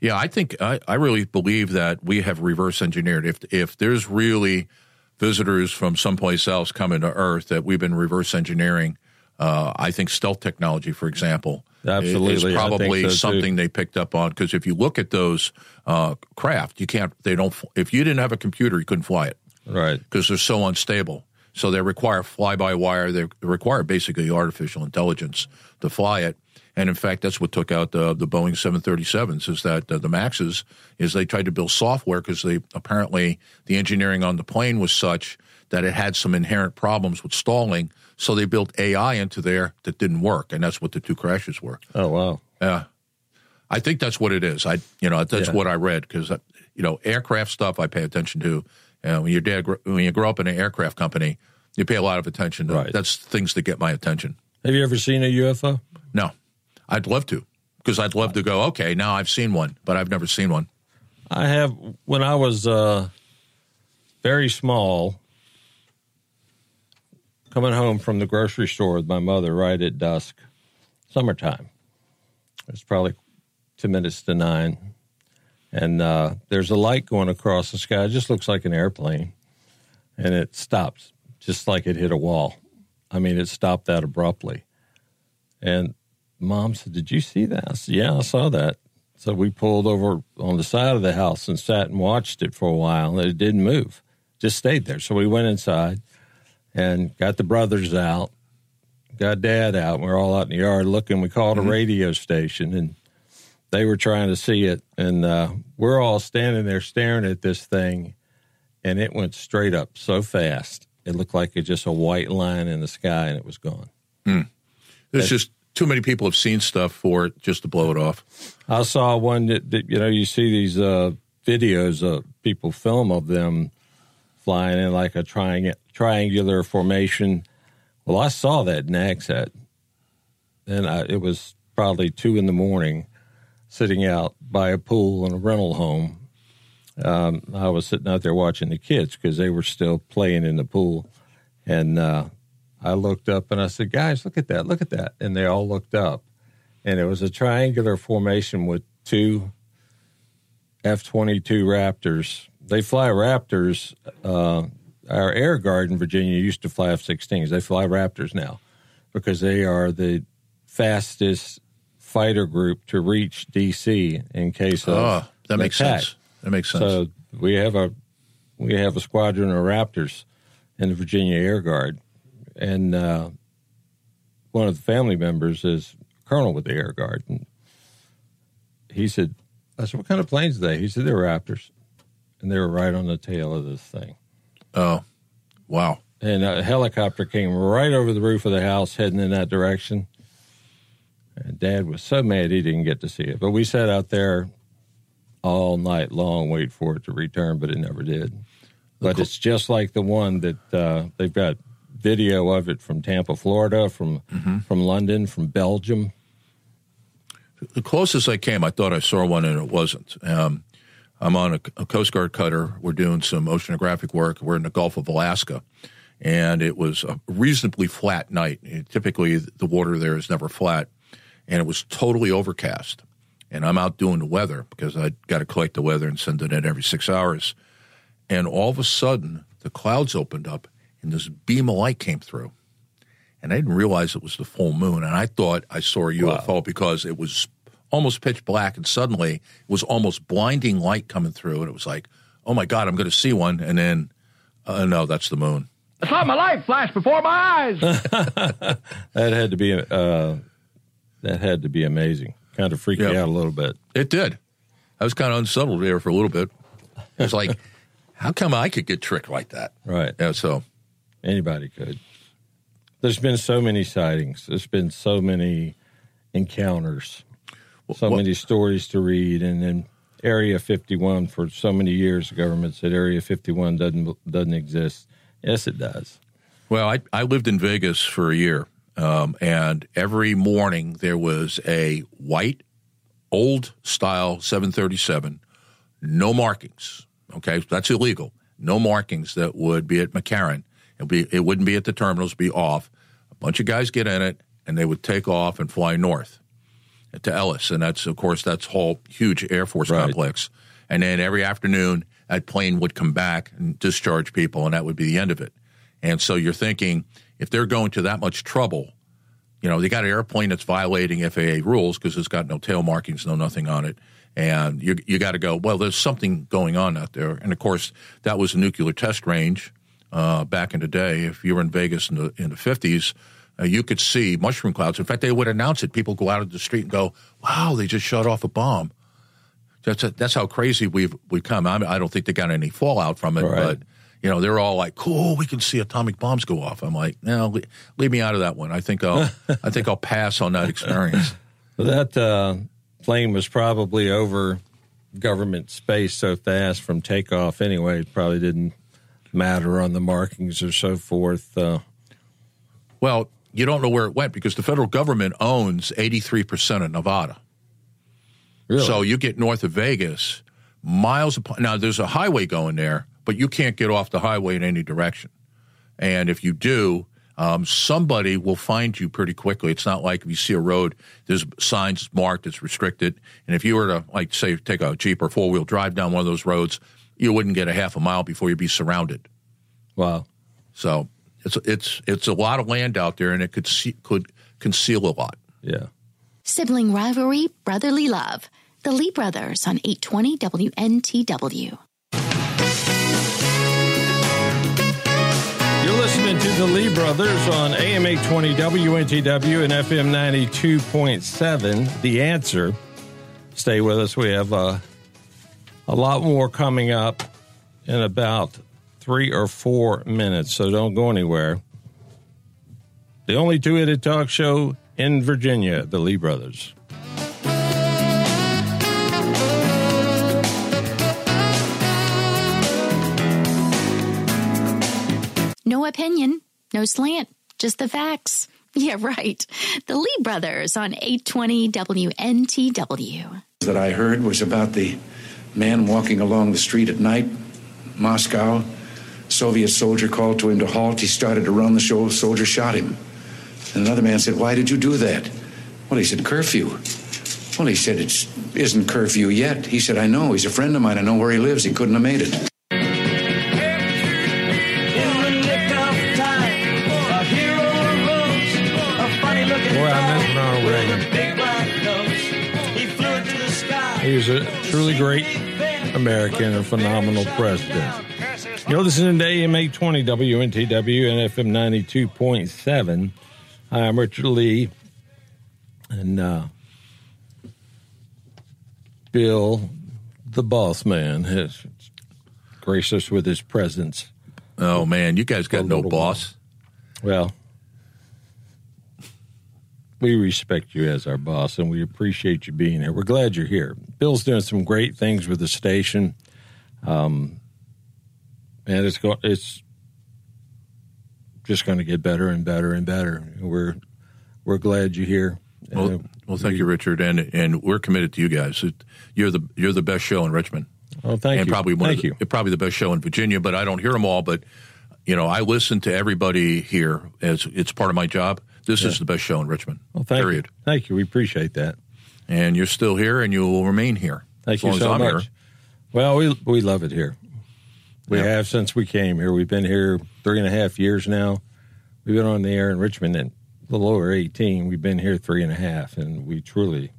yeah, I think I, I really believe that we have reverse engineered. If if there's really visitors from someplace else coming to Earth that we've been reverse engineering, uh, I think stealth technology, for example, Absolutely, is probably so, something they picked up on. Because if you look at those uh, craft, you can't. They don't. If you didn't have a computer, you couldn't fly it Right. because they're so unstable. So they require fly by wire. They require basically artificial intelligence to fly it. And in fact, that's what took out the, the Boeing 737s is that uh, the Maxes is they tried to build software because they apparently the engineering on the plane was such that it had some inherent problems with stalling. So they built AI into there that didn't work, and that's what the two crashes were. Oh wow. Yeah, I think that's what it is. I, you know, that's Yeah. what I read because, you know, aircraft stuff I pay attention to. Uh, when your dad, when you grow up in an aircraft company, you pay a lot of attention. To, Right. That's things that get my attention. Have you ever seen a UFO? No, I'd love to because I'd love to go. Okay, now I've seen one, but I've never seen one. I have. When I was uh, very small, coming home from the grocery store with my mother right at dusk, summertime. It's probably two minutes to nine, and uh, there's a light going across the sky. It just looks like an airplane, and it stops just like it hit a wall. I mean, it stopped that abruptly, and mom said, Did you see that? I said, Yeah, I saw that. So we pulled over on the side of the house and sat and watched it for a while, and it didn't move, just stayed there. So we went inside and got the brothers out, got dad out. And we are all out in the yard looking. We called Mm-hmm. a radio station, and they were trying to see it. And uh, we're all standing there staring at this thing, and it went straight up so fast. It looked like it just a white line in the sky, and it was gone. There's just too many people have seen stuff for it just to blow it off. I saw one that, that you know you see these uh, videos of people film of them flying in like a triang- triangular formation. Well, I saw that in Nags Head, and I, it was probably two in the morning, sitting out by a pool in a rental home. Um, I was sitting out there watching the kids because they were still playing in the pool, and uh, I looked up and I said, "Guys, look at that! Look at that!" And they all looked up, and it was a triangular formation with two F twenty two Raptors. They fly Raptors. Uh, our Air Guard in Virginia used to fly F 16s. They fly Raptors now because they are the fastest fighter group to reach DC in case of Oh, that makes attack. sense. That makes sense. So we have a we have a squadron of Raptors in the Virginia Air Guard, and uh, one of the family members is a colonel with the Air Guard, and he said, "I said, what kind of planes are they?" He said, "They're Raptors," and they were right on the tail of this thing. Oh, wow! And a helicopter came right over the roof of the house, heading in that direction. And Dad was so mad he didn't get to see it, but we sat out there all night long, wait for it to return, but it never did. But it's just like the one that uh, they've got video of it from Tampa, Florida, from from London, from Belgium. The closest I came, I thought I saw one, and it wasn't. Um, I'm on a, a Coast Guard cutter. We're doing some oceanographic work. We're in the Gulf of Alaska, and it was a reasonably flat night. Typically, the water there is never flat, and it was totally overcast. And I'm out doing the weather because I got to collect the weather and send it in every six hours. And all of a sudden, the clouds opened up, and this beam of light came through. And I didn't realize it was the full moon. And I thought I saw a UFO because it was almost pitch black. And suddenly it was almost blinding light coming through. And it was like, oh my God, I'm going to see one. And then, uh, no, that's the moon. I saw my life flash before my eyes. That had to be uh, that had to be amazing. Kind of freaked me out a little bit. It did. I was kind of unsettled there for a little bit. It was like, how come I could get tricked like that? Right. Yeah. So Anybody could. There's been so many sightings. There's been so many encounters, so many stories to read, and then Area 51 for so many years, the government said Area 51 doesn't doesn't exist. Yes, it does. Well, I, I lived in Vegas for a year, um, and every morning there was a white, old style 737, no markings. Okay, that's illegal. No markings that would be at McCarran. It'd be, it wouldn't be at the terminals, be off. A bunch of guys get in it, and they would take off and fly north to Nellis, and that's of course that's whole huge Air Force Right. complex. And then every afternoon, that plane would come back and discharge people, and that would be the end of it. And so you're thinking, if they're going to that much trouble, you know, they got an airplane that's violating FAA rules because it's got no tail markings, no nothing on it. And you, you got to go, well, there's something going on out there. And of course, that was a nuclear test range uh, back in the day. If you were in Vegas in the, in the 50s, uh, you could see mushroom clouds. In fact, they would announce it. People go out of the street and go, wow, they just shot off a bomb. That's, that's how crazy we've, we've come. I, mean, I don't think they got any fallout from it, Right. but you know, they're all like, "Cool, we can see atomic bombs go off." I'm like, "No, le- leave me out of that one. I think I'll, I think I'll pass on that experience." That uh, plane was probably over government space so fast from takeoff anyway. It probably didn't matter on the markings or so forth. Uh, Well, you don't know where it went because the federal government owns 83 percent of Nevada. Really? So you get north of Vegas, miles upon. Now there's a highway going there, but you can't get off the highway in any direction. And if you do, um, somebody will find you pretty quickly. It's not like if you see a road, there's signs marked, it's restricted. And if you were to, like, say, take a Jeep or four wheel drive down one of those roads, you wouldn't get a half a mile before you'd be surrounded. wow. So it's it's it's a lot of land out there, and it could see, could conceal a lot. Yeah. Sibling rivalry, brotherly love. The Lee Brothers on 820 WNTW. You're listening to the Lee Brothers on AM 820 WNTW and FM 92.7. The answer. Stay with us. We have uh, a lot more coming up in about three or four minutes, so don't go anywhere. The only two headed talk show in Virginia, the Lee Brothers. No opinion, no slant, just the facts. Yeah, right. The Lee Brothers on 820 WNTW. that I heard was about the man walking along the street at night, Moscow. Soviet soldier called to him to halt. He started to run. The soldier shot him. And another man said, "Why did you do that?" Well, he said, "Curfew." Well, he said, "It isn't curfew yet." He said, "I know. He's a friend of mine. I know where he lives. He couldn't have made it." He was a truly great American and phenomenal president. You're listening to AM 820 WNTW and FM 92.7. Hi, I'm Richard Lee. And uh, Bill, the boss man, has graced us with his presence. Oh man, you guys got no boss. Well, we respect you as our boss and we appreciate you being here. We're glad you're here. Bill's doing some great things with the station. Um, and it's go- it's just going to get better and better and better. We're we're glad you're here. Well, Uh, well, thank you, Richard, and and we're committed to you guys. You're the you're the best show in Richmond. Oh, thank and you. probably one Thank the, probably the best show in Virginia. But I don't hear them all. But you know, I listen to everybody here as it's part of my job. This is the best show in Richmond. well, thank period. you. Thank you. We appreciate that. And you're still here, and you will remain here. Thank as you long so as I'm much. here. Well, we we love it here. We Yeah. have since we came here. We've been here three and a half years now. We've been on the air in Richmond and a little over eighteen. We've been here three and a half, and we truly,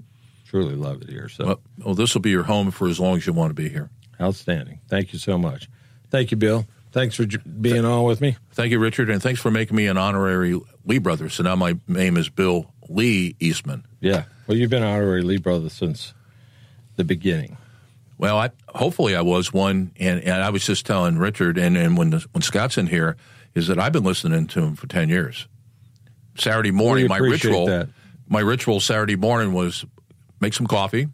truly love it here. So Well, well, this will be your home for as long as you want to be here. outstanding. Thank you so much. Thank you, Bill. Thanks for being on with me. Thank you, Richard, and thanks for making me an honorary Lee brother. So now my name is Bill Lee Eastman. Yeah. Well, you've been honorary Lee brother since the beginning. Well, I hopefully I was one, and, and I was just telling Richard, and, and when the, when Scott's in here, is that I've been listening to him for ten years. Saturday morning, my ritual, that. my ritual Saturday morning was make some coffee,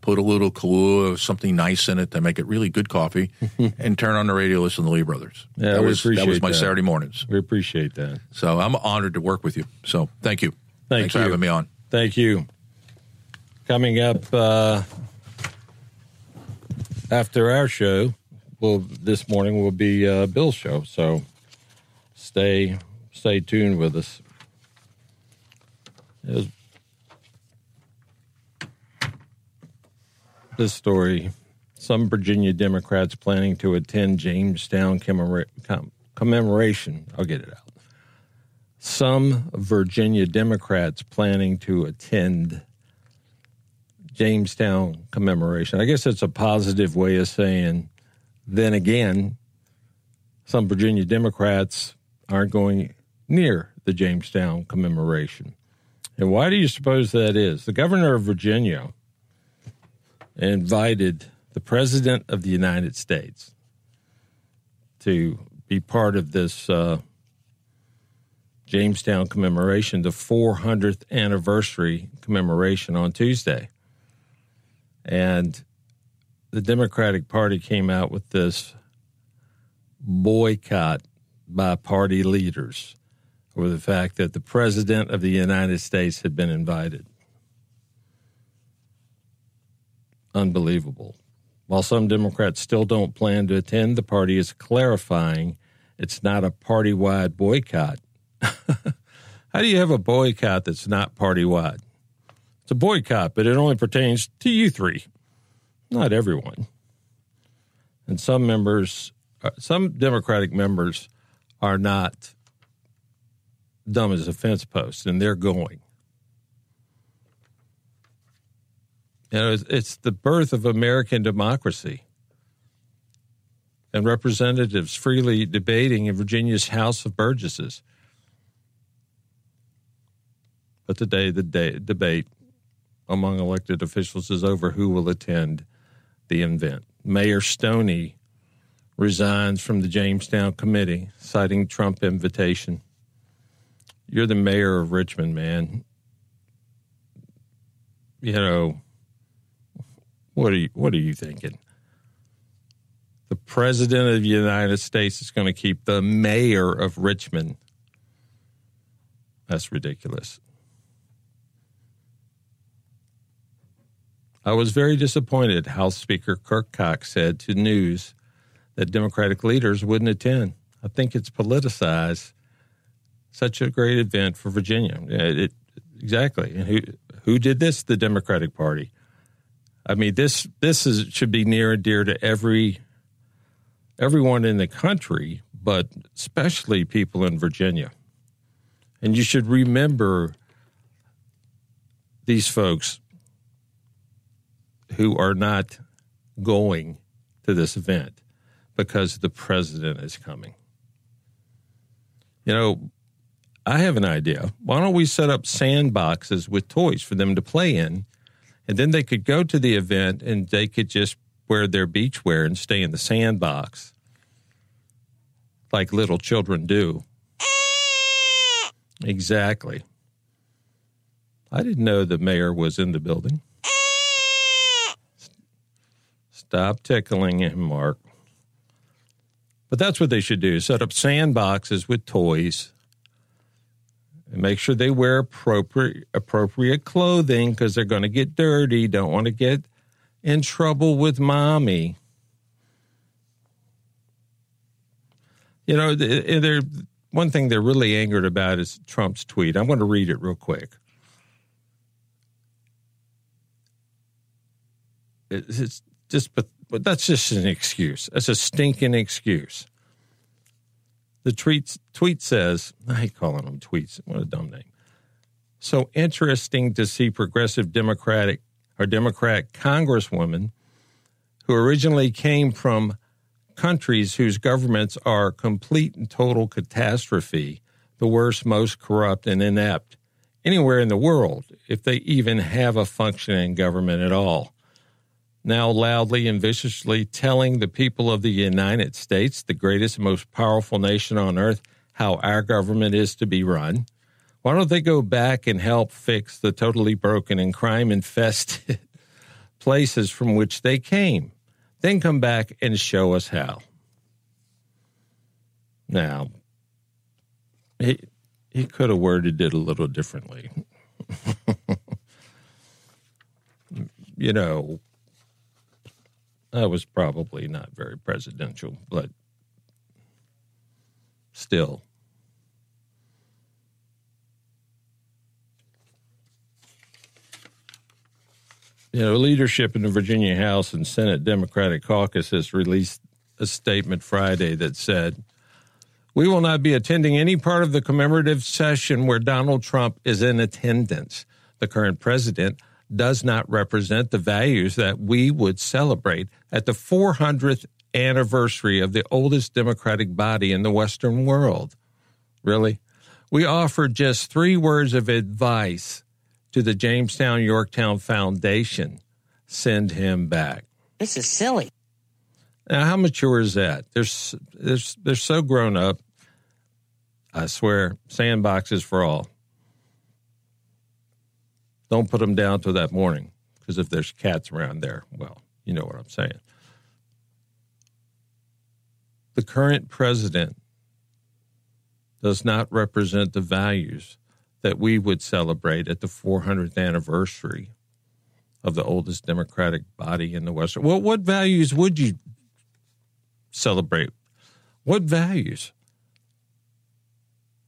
put a little Kahlua, something nice in it to make it really good coffee, and turn on the radio, listen to Lee Brothers. Yeah, that was that was my that. Saturday mornings. We appreciate that. So I'm honored to work with you. So thank you. Thank Thanks you. for having me on. Thank you. Coming up uh, after our show, well, this morning will be uh, Bill's show. So stay stay tuned with us. There's- This story: Some Virginia Democrats planning to attend Jamestown commemora- com- commemoration. I'll get it out some Virginia Democrats planning to attend Jamestown commemoration. I guess it's a positive way of saying, then again, some Virginia Democrats aren't going near the Jamestown commemoration. And why do you suppose that is? The governor of Virginia invited the President of the United States to be part of this. Uh, Jamestown commemoration, the 400th anniversary commemoration on Tuesday. And the Democratic Party came out with this boycott by party leaders over the fact that the President of the United States had been invited. Unbelievable. While some Democrats still don't plan to attend, the party is clarifying it's not a party wide boycott. How do you have a boycott that's not party wide? It's a boycott, but it only pertains to you three, not everyone. And some members, uh, some Democratic members are not dumb as a fence post, and they're going. You know, it's, the birth of American democracy and representatives freely debating in Virginia's House of Burgesses. But today, the day, debate among elected officials is over who will attend the event. Mayor Stoney resigns from the Jamestown committee, citing Trump invitation. You're the mayor of Richmond, man. You know, what are you what are you thinking? The president of the United States is going to keep the mayor of Richmond. That's ridiculous. I was very disappointed, House Speaker Kirk Cox said to News that Democratic leaders wouldn't attend. I think it's politicized such a great event for Virginia. It, it, exactly. And who who did this? The Democratic Party. I mean this this is should be near and dear to every everyone in the country, but especially people in Virginia. And you should remember these folks who are not going to this event because the president is coming. You know, I have an idea. Why don't we set up sandboxes with toys for them to play in? And then they could go to the event and they could just wear their beach wear and stay in the sandbox like little children do. Exactly. I didn't know the mayor was in the building. Stop tickling him, Mark. But that's what they should do set up sandboxes with toys and make sure they wear appropriate, appropriate clothing because they're going to get dirty, don't want to get in trouble with mommy. You know, they're, one thing they're really angered about is Trump's tweet. I'm going to read it real quick. It's just, but, but that's just an excuse. That's a stinking excuse. The tweet, tweet says, I hate calling them tweets. What a dumb name. So interesting to see progressive Democratic or Democrat congresswomen who originally came from countries whose governments are complete and total catastrophe, the worst, most corrupt, and inept anywhere in the world, if they even have a functioning government at all. Now, loudly and viciously telling the people of the United States, the greatest and most powerful nation on earth, how our government is to be run. Why don't they go back and help fix the totally broken and crime infested places from which they came? then come back and show us how. Now, he, he could have worded it a little differently. you know, that was probably not very presidential, but still. you know, leadership in the Virginia House and Senate Democratic caucus has released a statement Friday that said, We will not be attending any part of the commemorative session where Donald Trump is in attendance. The current president does not represent the values that we would celebrate at the 400th anniversary of the oldest democratic body in the Western world. Really? We offer just three words of advice to the Jamestown Yorktown Foundation. Send him back. This is silly. Now, how mature is that? They're, they're, they're so grown up. I swear, sandboxes for all. Don't put them down till that morning, because if there's cats around there, well, you know what I'm saying. The current president does not represent the values that we would celebrate at the 400th anniversary of the oldest democratic body in the Western. Well, what values would you celebrate? What values?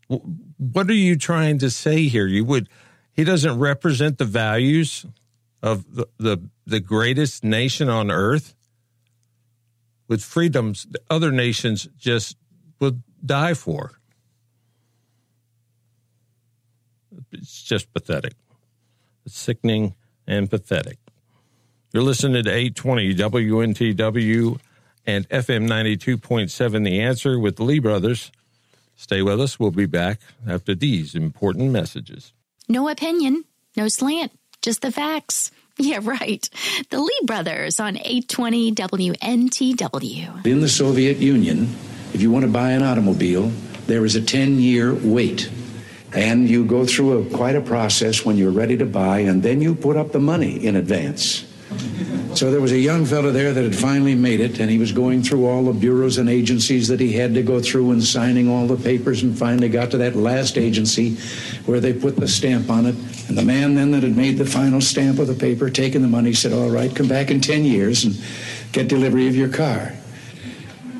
What are you trying to say here? You would he doesn't represent the values of the, the, the greatest nation on earth with freedoms other nations just would die for. It's just pathetic. It's sickening and pathetic. You're listening to 820 WNTW and FM 92.7 The Answer with the Lee Brothers. Stay with us. We'll be back after these important messages. No opinion, no slant, just the facts. Yeah, right. The Lee Brothers on 820 WNTW. In the Soviet Union, if you want to buy an automobile, there is a 10 year wait. And you go through a, quite a process when you're ready to buy, and then you put up the money in advance. So there was a young fellow there that had finally made it, and he was going through all the bureaus and agencies that he had to go through and signing all the papers, and finally got to that last agency where they put the stamp on it. And the man then that had made the final stamp of the paper, taking the money, said, All right, come back in 10 years and get delivery of your car.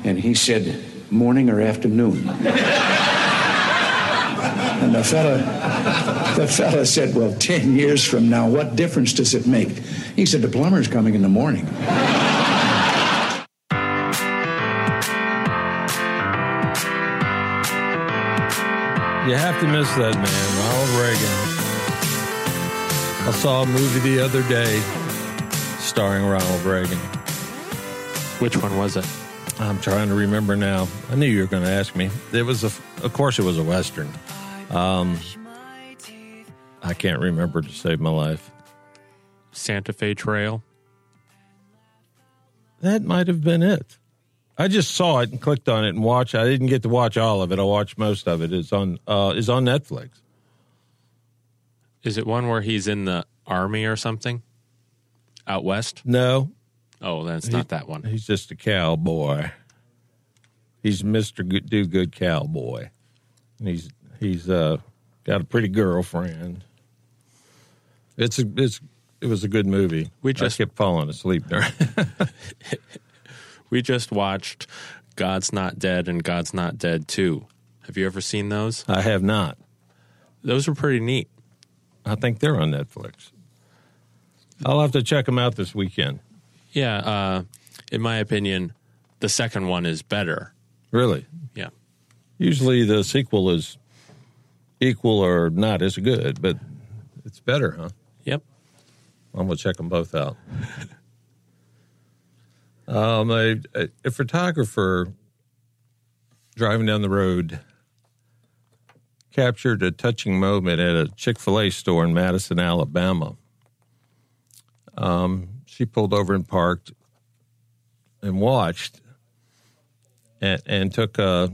And he said, Morning or afternoon? And the fella, the fella said, Well, 10 years from now, what difference does it make? He said, The plumber's coming in the morning. You have to miss that man, Ronald Reagan. I saw a movie the other day starring Ronald Reagan. Which one was it? I'm trying to remember now. I knew you were going to ask me. It was, a, of course, it was a western. Um, I can't remember to save my life. Santa Fe Trail. That might have been it. I just saw it and clicked on it and watched. I didn't get to watch all of it. I watched most of it. It's on uh, is on Netflix. Is it one where he's in the army or something? Out west? No. Oh, that's not that one. He's just a cowboy. He's Mister Do Good Cowboy, and he's he's uh, got a pretty girlfriend. It's a it's it was a good movie. We I just- kept falling asleep during. We just watched God's Not Dead and God's Not Dead 2. Have you ever seen those? I have not. Those were pretty neat. I think they're on Netflix. I'll have to check them out this weekend. Yeah, uh, in my opinion, the second one is better. Really? Yeah. Usually the sequel is equal or not as good, but it's better, huh? Yep. I'm gonna check them both out. um, a, a, a photographer driving down the road captured a touching moment at a Chick Fil A store in Madison, Alabama. Um, she pulled over and parked and watched and, and took a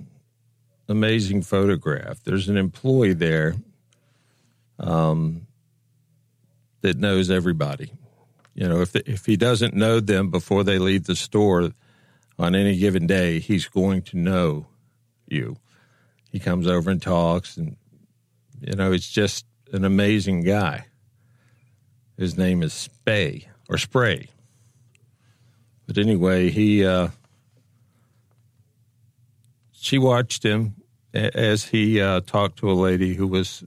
amazing photograph. There's an employee there um, that knows everybody. You know, if if he doesn't know them before they leave the store on any given day, he's going to know you. He comes over and talks, and you know, it's just an amazing guy. His name is Spay or Spray. But anyway, he uh, she watched him as he uh, talked to a lady who was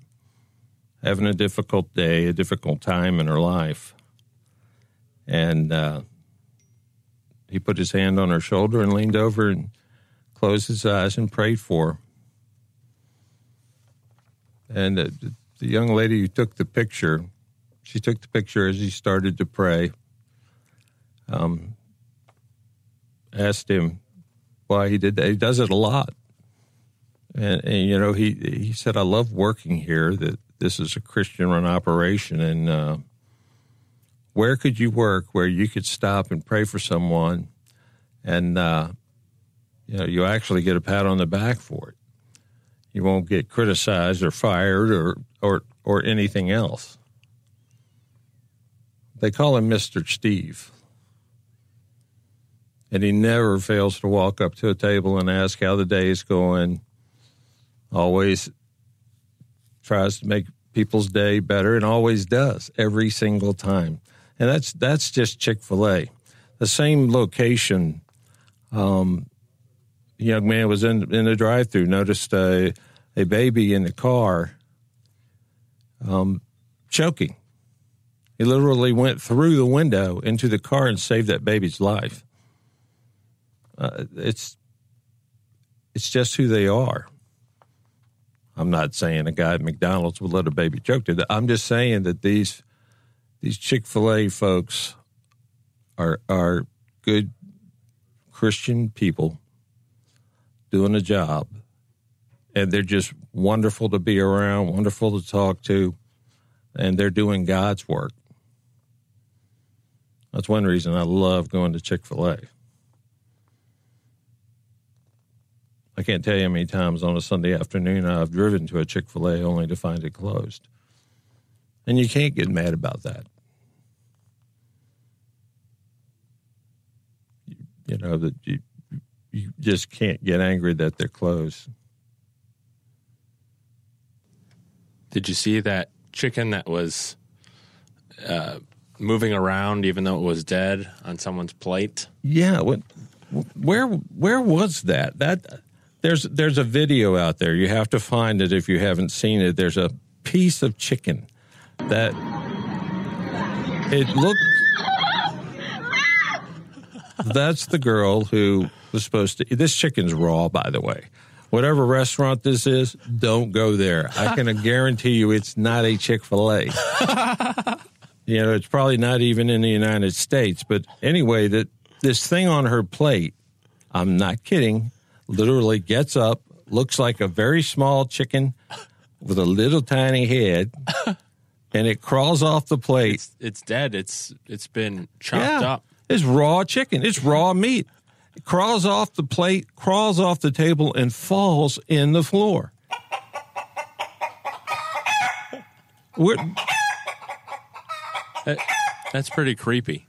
having a difficult day, a difficult time in her life. And uh, he put his hand on her shoulder and leaned over and closed his eyes and prayed for her. And uh, the young lady who took the picture, she took the picture as he started to pray. Um, asked him why he did that. He does it a lot. And, and you know, he he said, "I love working here. That this is a Christian-run operation, and uh, where could you work where you could stop and pray for someone, and uh, you know, you actually get a pat on the back for it. You won't get criticized or fired or or or anything else. They call him Mister Steve." And he never fails to walk up to a table and ask how the day is going. Always tries to make people's day better and always does every single time. And that's that's just Chick fil A. The same location, um, young man was in in the drive through, noticed a, a baby in the car um, choking. He literally went through the window into the car and saved that baby's life. Uh, it's it's just who they are. I'm not saying a guy at McDonald's would let a baby choke to that. I'm just saying that these these Chick Fil A folks are are good Christian people doing a job, and they're just wonderful to be around, wonderful to talk to, and they're doing God's work. That's one reason I love going to Chick Fil A. I can't tell you how many times on a Sunday afternoon I've driven to a Chick fil A only to find it closed. And you can't get mad about that. You, you know, that you, you just can't get angry that they're closed. Did you see that chicken that was uh, moving around even though it was dead on someone's plate? Yeah, what, where where was that? That there's there's a video out there. You have to find it if you haven't seen it. There's a piece of chicken that it looked. That's the girl who was supposed to. This chicken's raw, by the way. Whatever restaurant this is, don't go there. I can guarantee you it's not a Chick fil A. you know, it's probably not even in the United States. But anyway, that this thing on her plate, I'm not kidding, literally gets up, looks like a very small chicken with a little tiny head, and it crawls off the plate. It's, it's dead. It's it's been chopped Yeah. up. It's raw chicken. It's raw meat. It crawls off the plate, crawls off the table, and falls in the floor. Where, That- that's pretty creepy.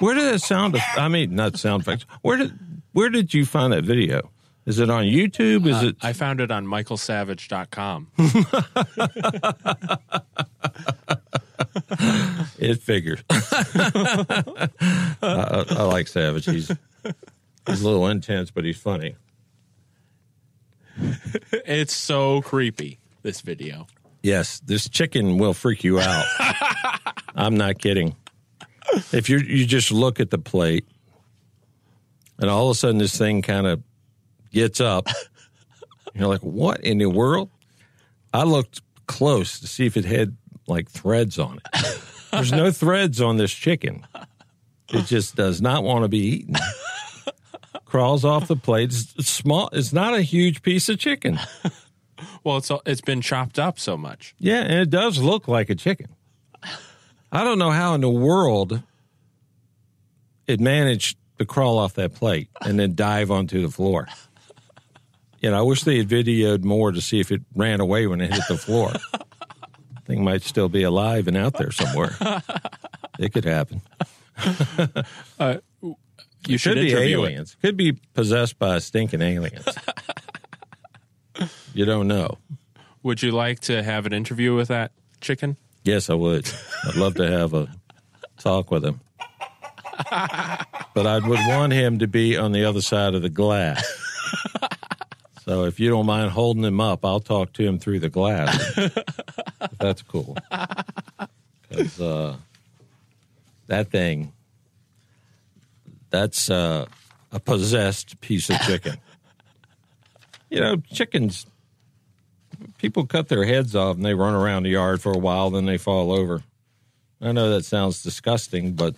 where did that sound? I mean, not sound effects. Where did where did you find that video? Is it on YouTube? Is Uh, it? I found it on michaelsavage.com. It figures. I, I, I like Savage. He's he's a little intense, but he's funny. it's so creepy, this video. Yes, this chicken will freak you out. I'm not kidding. If you you just look at the plate, and all of a sudden this thing kind of gets up, you're like, "What in the world?" I looked close to see if it had like threads on it. There's no threads on this chicken. It just does not want to be eaten. Crawls off the plate. It's small. It's not a huge piece of chicken. Well, it's it's been chopped up so much. Yeah, and it does look like a chicken. I don't know how in the world it managed to crawl off that plate and then dive onto the floor. You know, I wish they had videoed more to see if it ran away when it hit the floor. Thing might still be alive and out there somewhere. It could happen. Uh, you should could be interview it. aliens. Could be possessed by stinking aliens. you don't know. Would you like to have an interview with that chicken? Yes, I would. I'd love to have a talk with him. But I would want him to be on the other side of the glass. So if you don't mind holding him up, I'll talk to him through the glass. That's cool. Because uh, that thing, that's uh, a possessed piece of chicken. You know, chickens, people cut their heads off and they run around the yard for a while, then they fall over. I know that sounds disgusting, but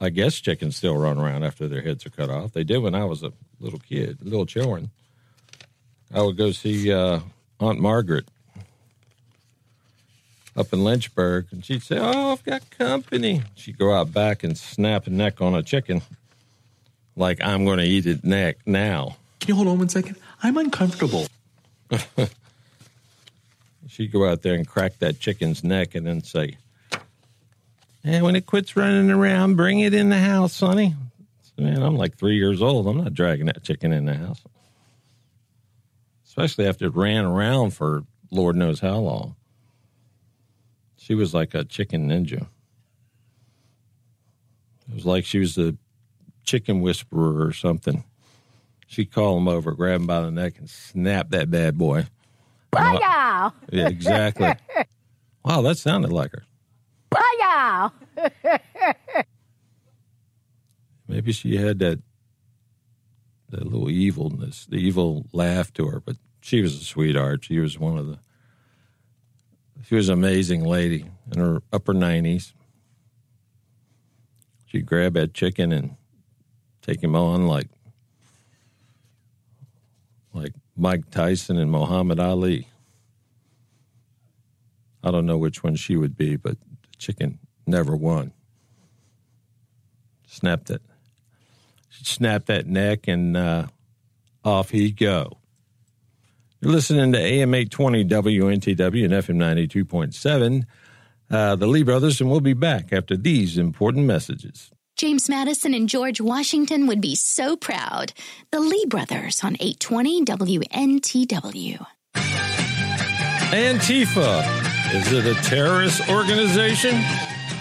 I guess chickens still run around after their heads are cut off. They did when I was a little kid, little children. I would go see uh, Aunt Margaret up in Lynchburg, and she'd say, "Oh, I've got company." She'd go out back and snap a neck on a chicken, like I'm going to eat it neck now. Can you hold on one second? I'm uncomfortable. She'd go out there and crack that chicken's neck, and then say, "And when it quits running around, bring it in the house, sonny." Man, I'm like three years old. I'm not dragging that chicken in the house, especially after it ran around for Lord knows how long. She was like a chicken ninja. It was like she was a chicken whisperer or something. She'd call him over, grab him by the neck, and snap that bad boy. Booyah! Yeah, exactly. wow, that sounded like her. Booyah! Maybe she had that that little evilness, the evil laugh to her, but she was a sweetheart. She was one of the she was an amazing lady in her upper nineties. she'd grab that chicken and take him on like like Mike Tyson and Muhammad Ali. I don't know which one she would be, but the chicken never won. Snapped it. Snap that neck and uh, off he'd go. You're listening to AM 820 WNTW and FM 92.7, uh, the Lee Brothers, and we'll be back after these important messages. James Madison and George Washington would be so proud. The Lee Brothers on 820 WNTW. Antifa. Is it a terrorist organization?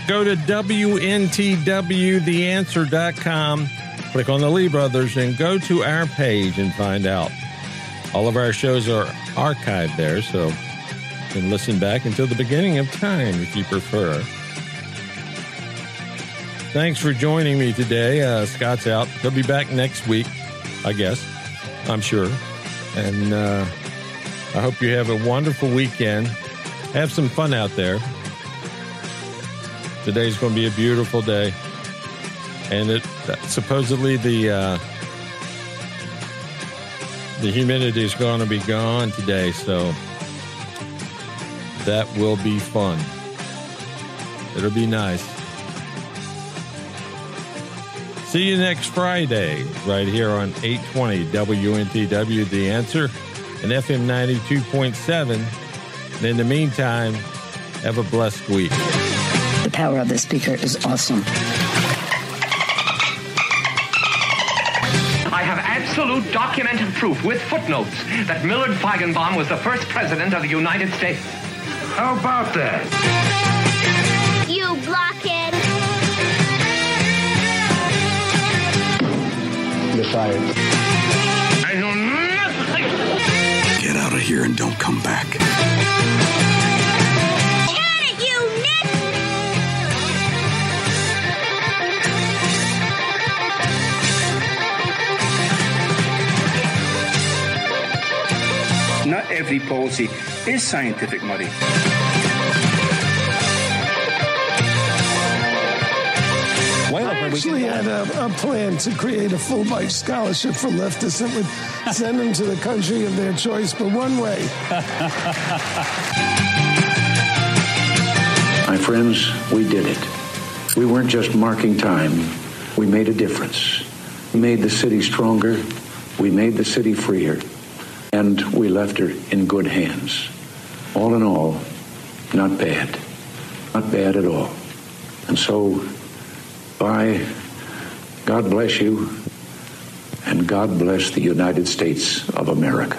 Go to WNTWTheAnswer.com, click on the Lee Brothers, and go to our page and find out. All of our shows are archived there, so you can listen back until the beginning of time if you prefer. Thanks for joining me today. Uh, Scott's out. He'll be back next week, I guess. I'm sure. And uh, I hope you have a wonderful weekend. Have some fun out there. Today's going to be a beautiful day. And it supposedly the uh, the humidity is going to be gone today, so that will be fun. It'll be nice. See you next Friday, right here on 820 WNTW The Answer and FM 92.7. And in the meantime, have a blessed week. The power of the speaker is awesome. Absolute documented proof with footnotes that Millard Feigenbaum was the first president of the United States. How about that? You blockhead. You're fired. I know nothing. Get out of here and don't come back. Every policy is scientific, Murray. I actually had a, a plan to create a Fulbright scholarship for leftists that would send them to the country of their choice, but one way. My friends, we did it. We weren't just marking time, we made a difference. We made the city stronger, we made the city freer, and we left her in good hands. All in all, not bad. Not bad at all. And so, bye. God bless you, and God bless the United States of America.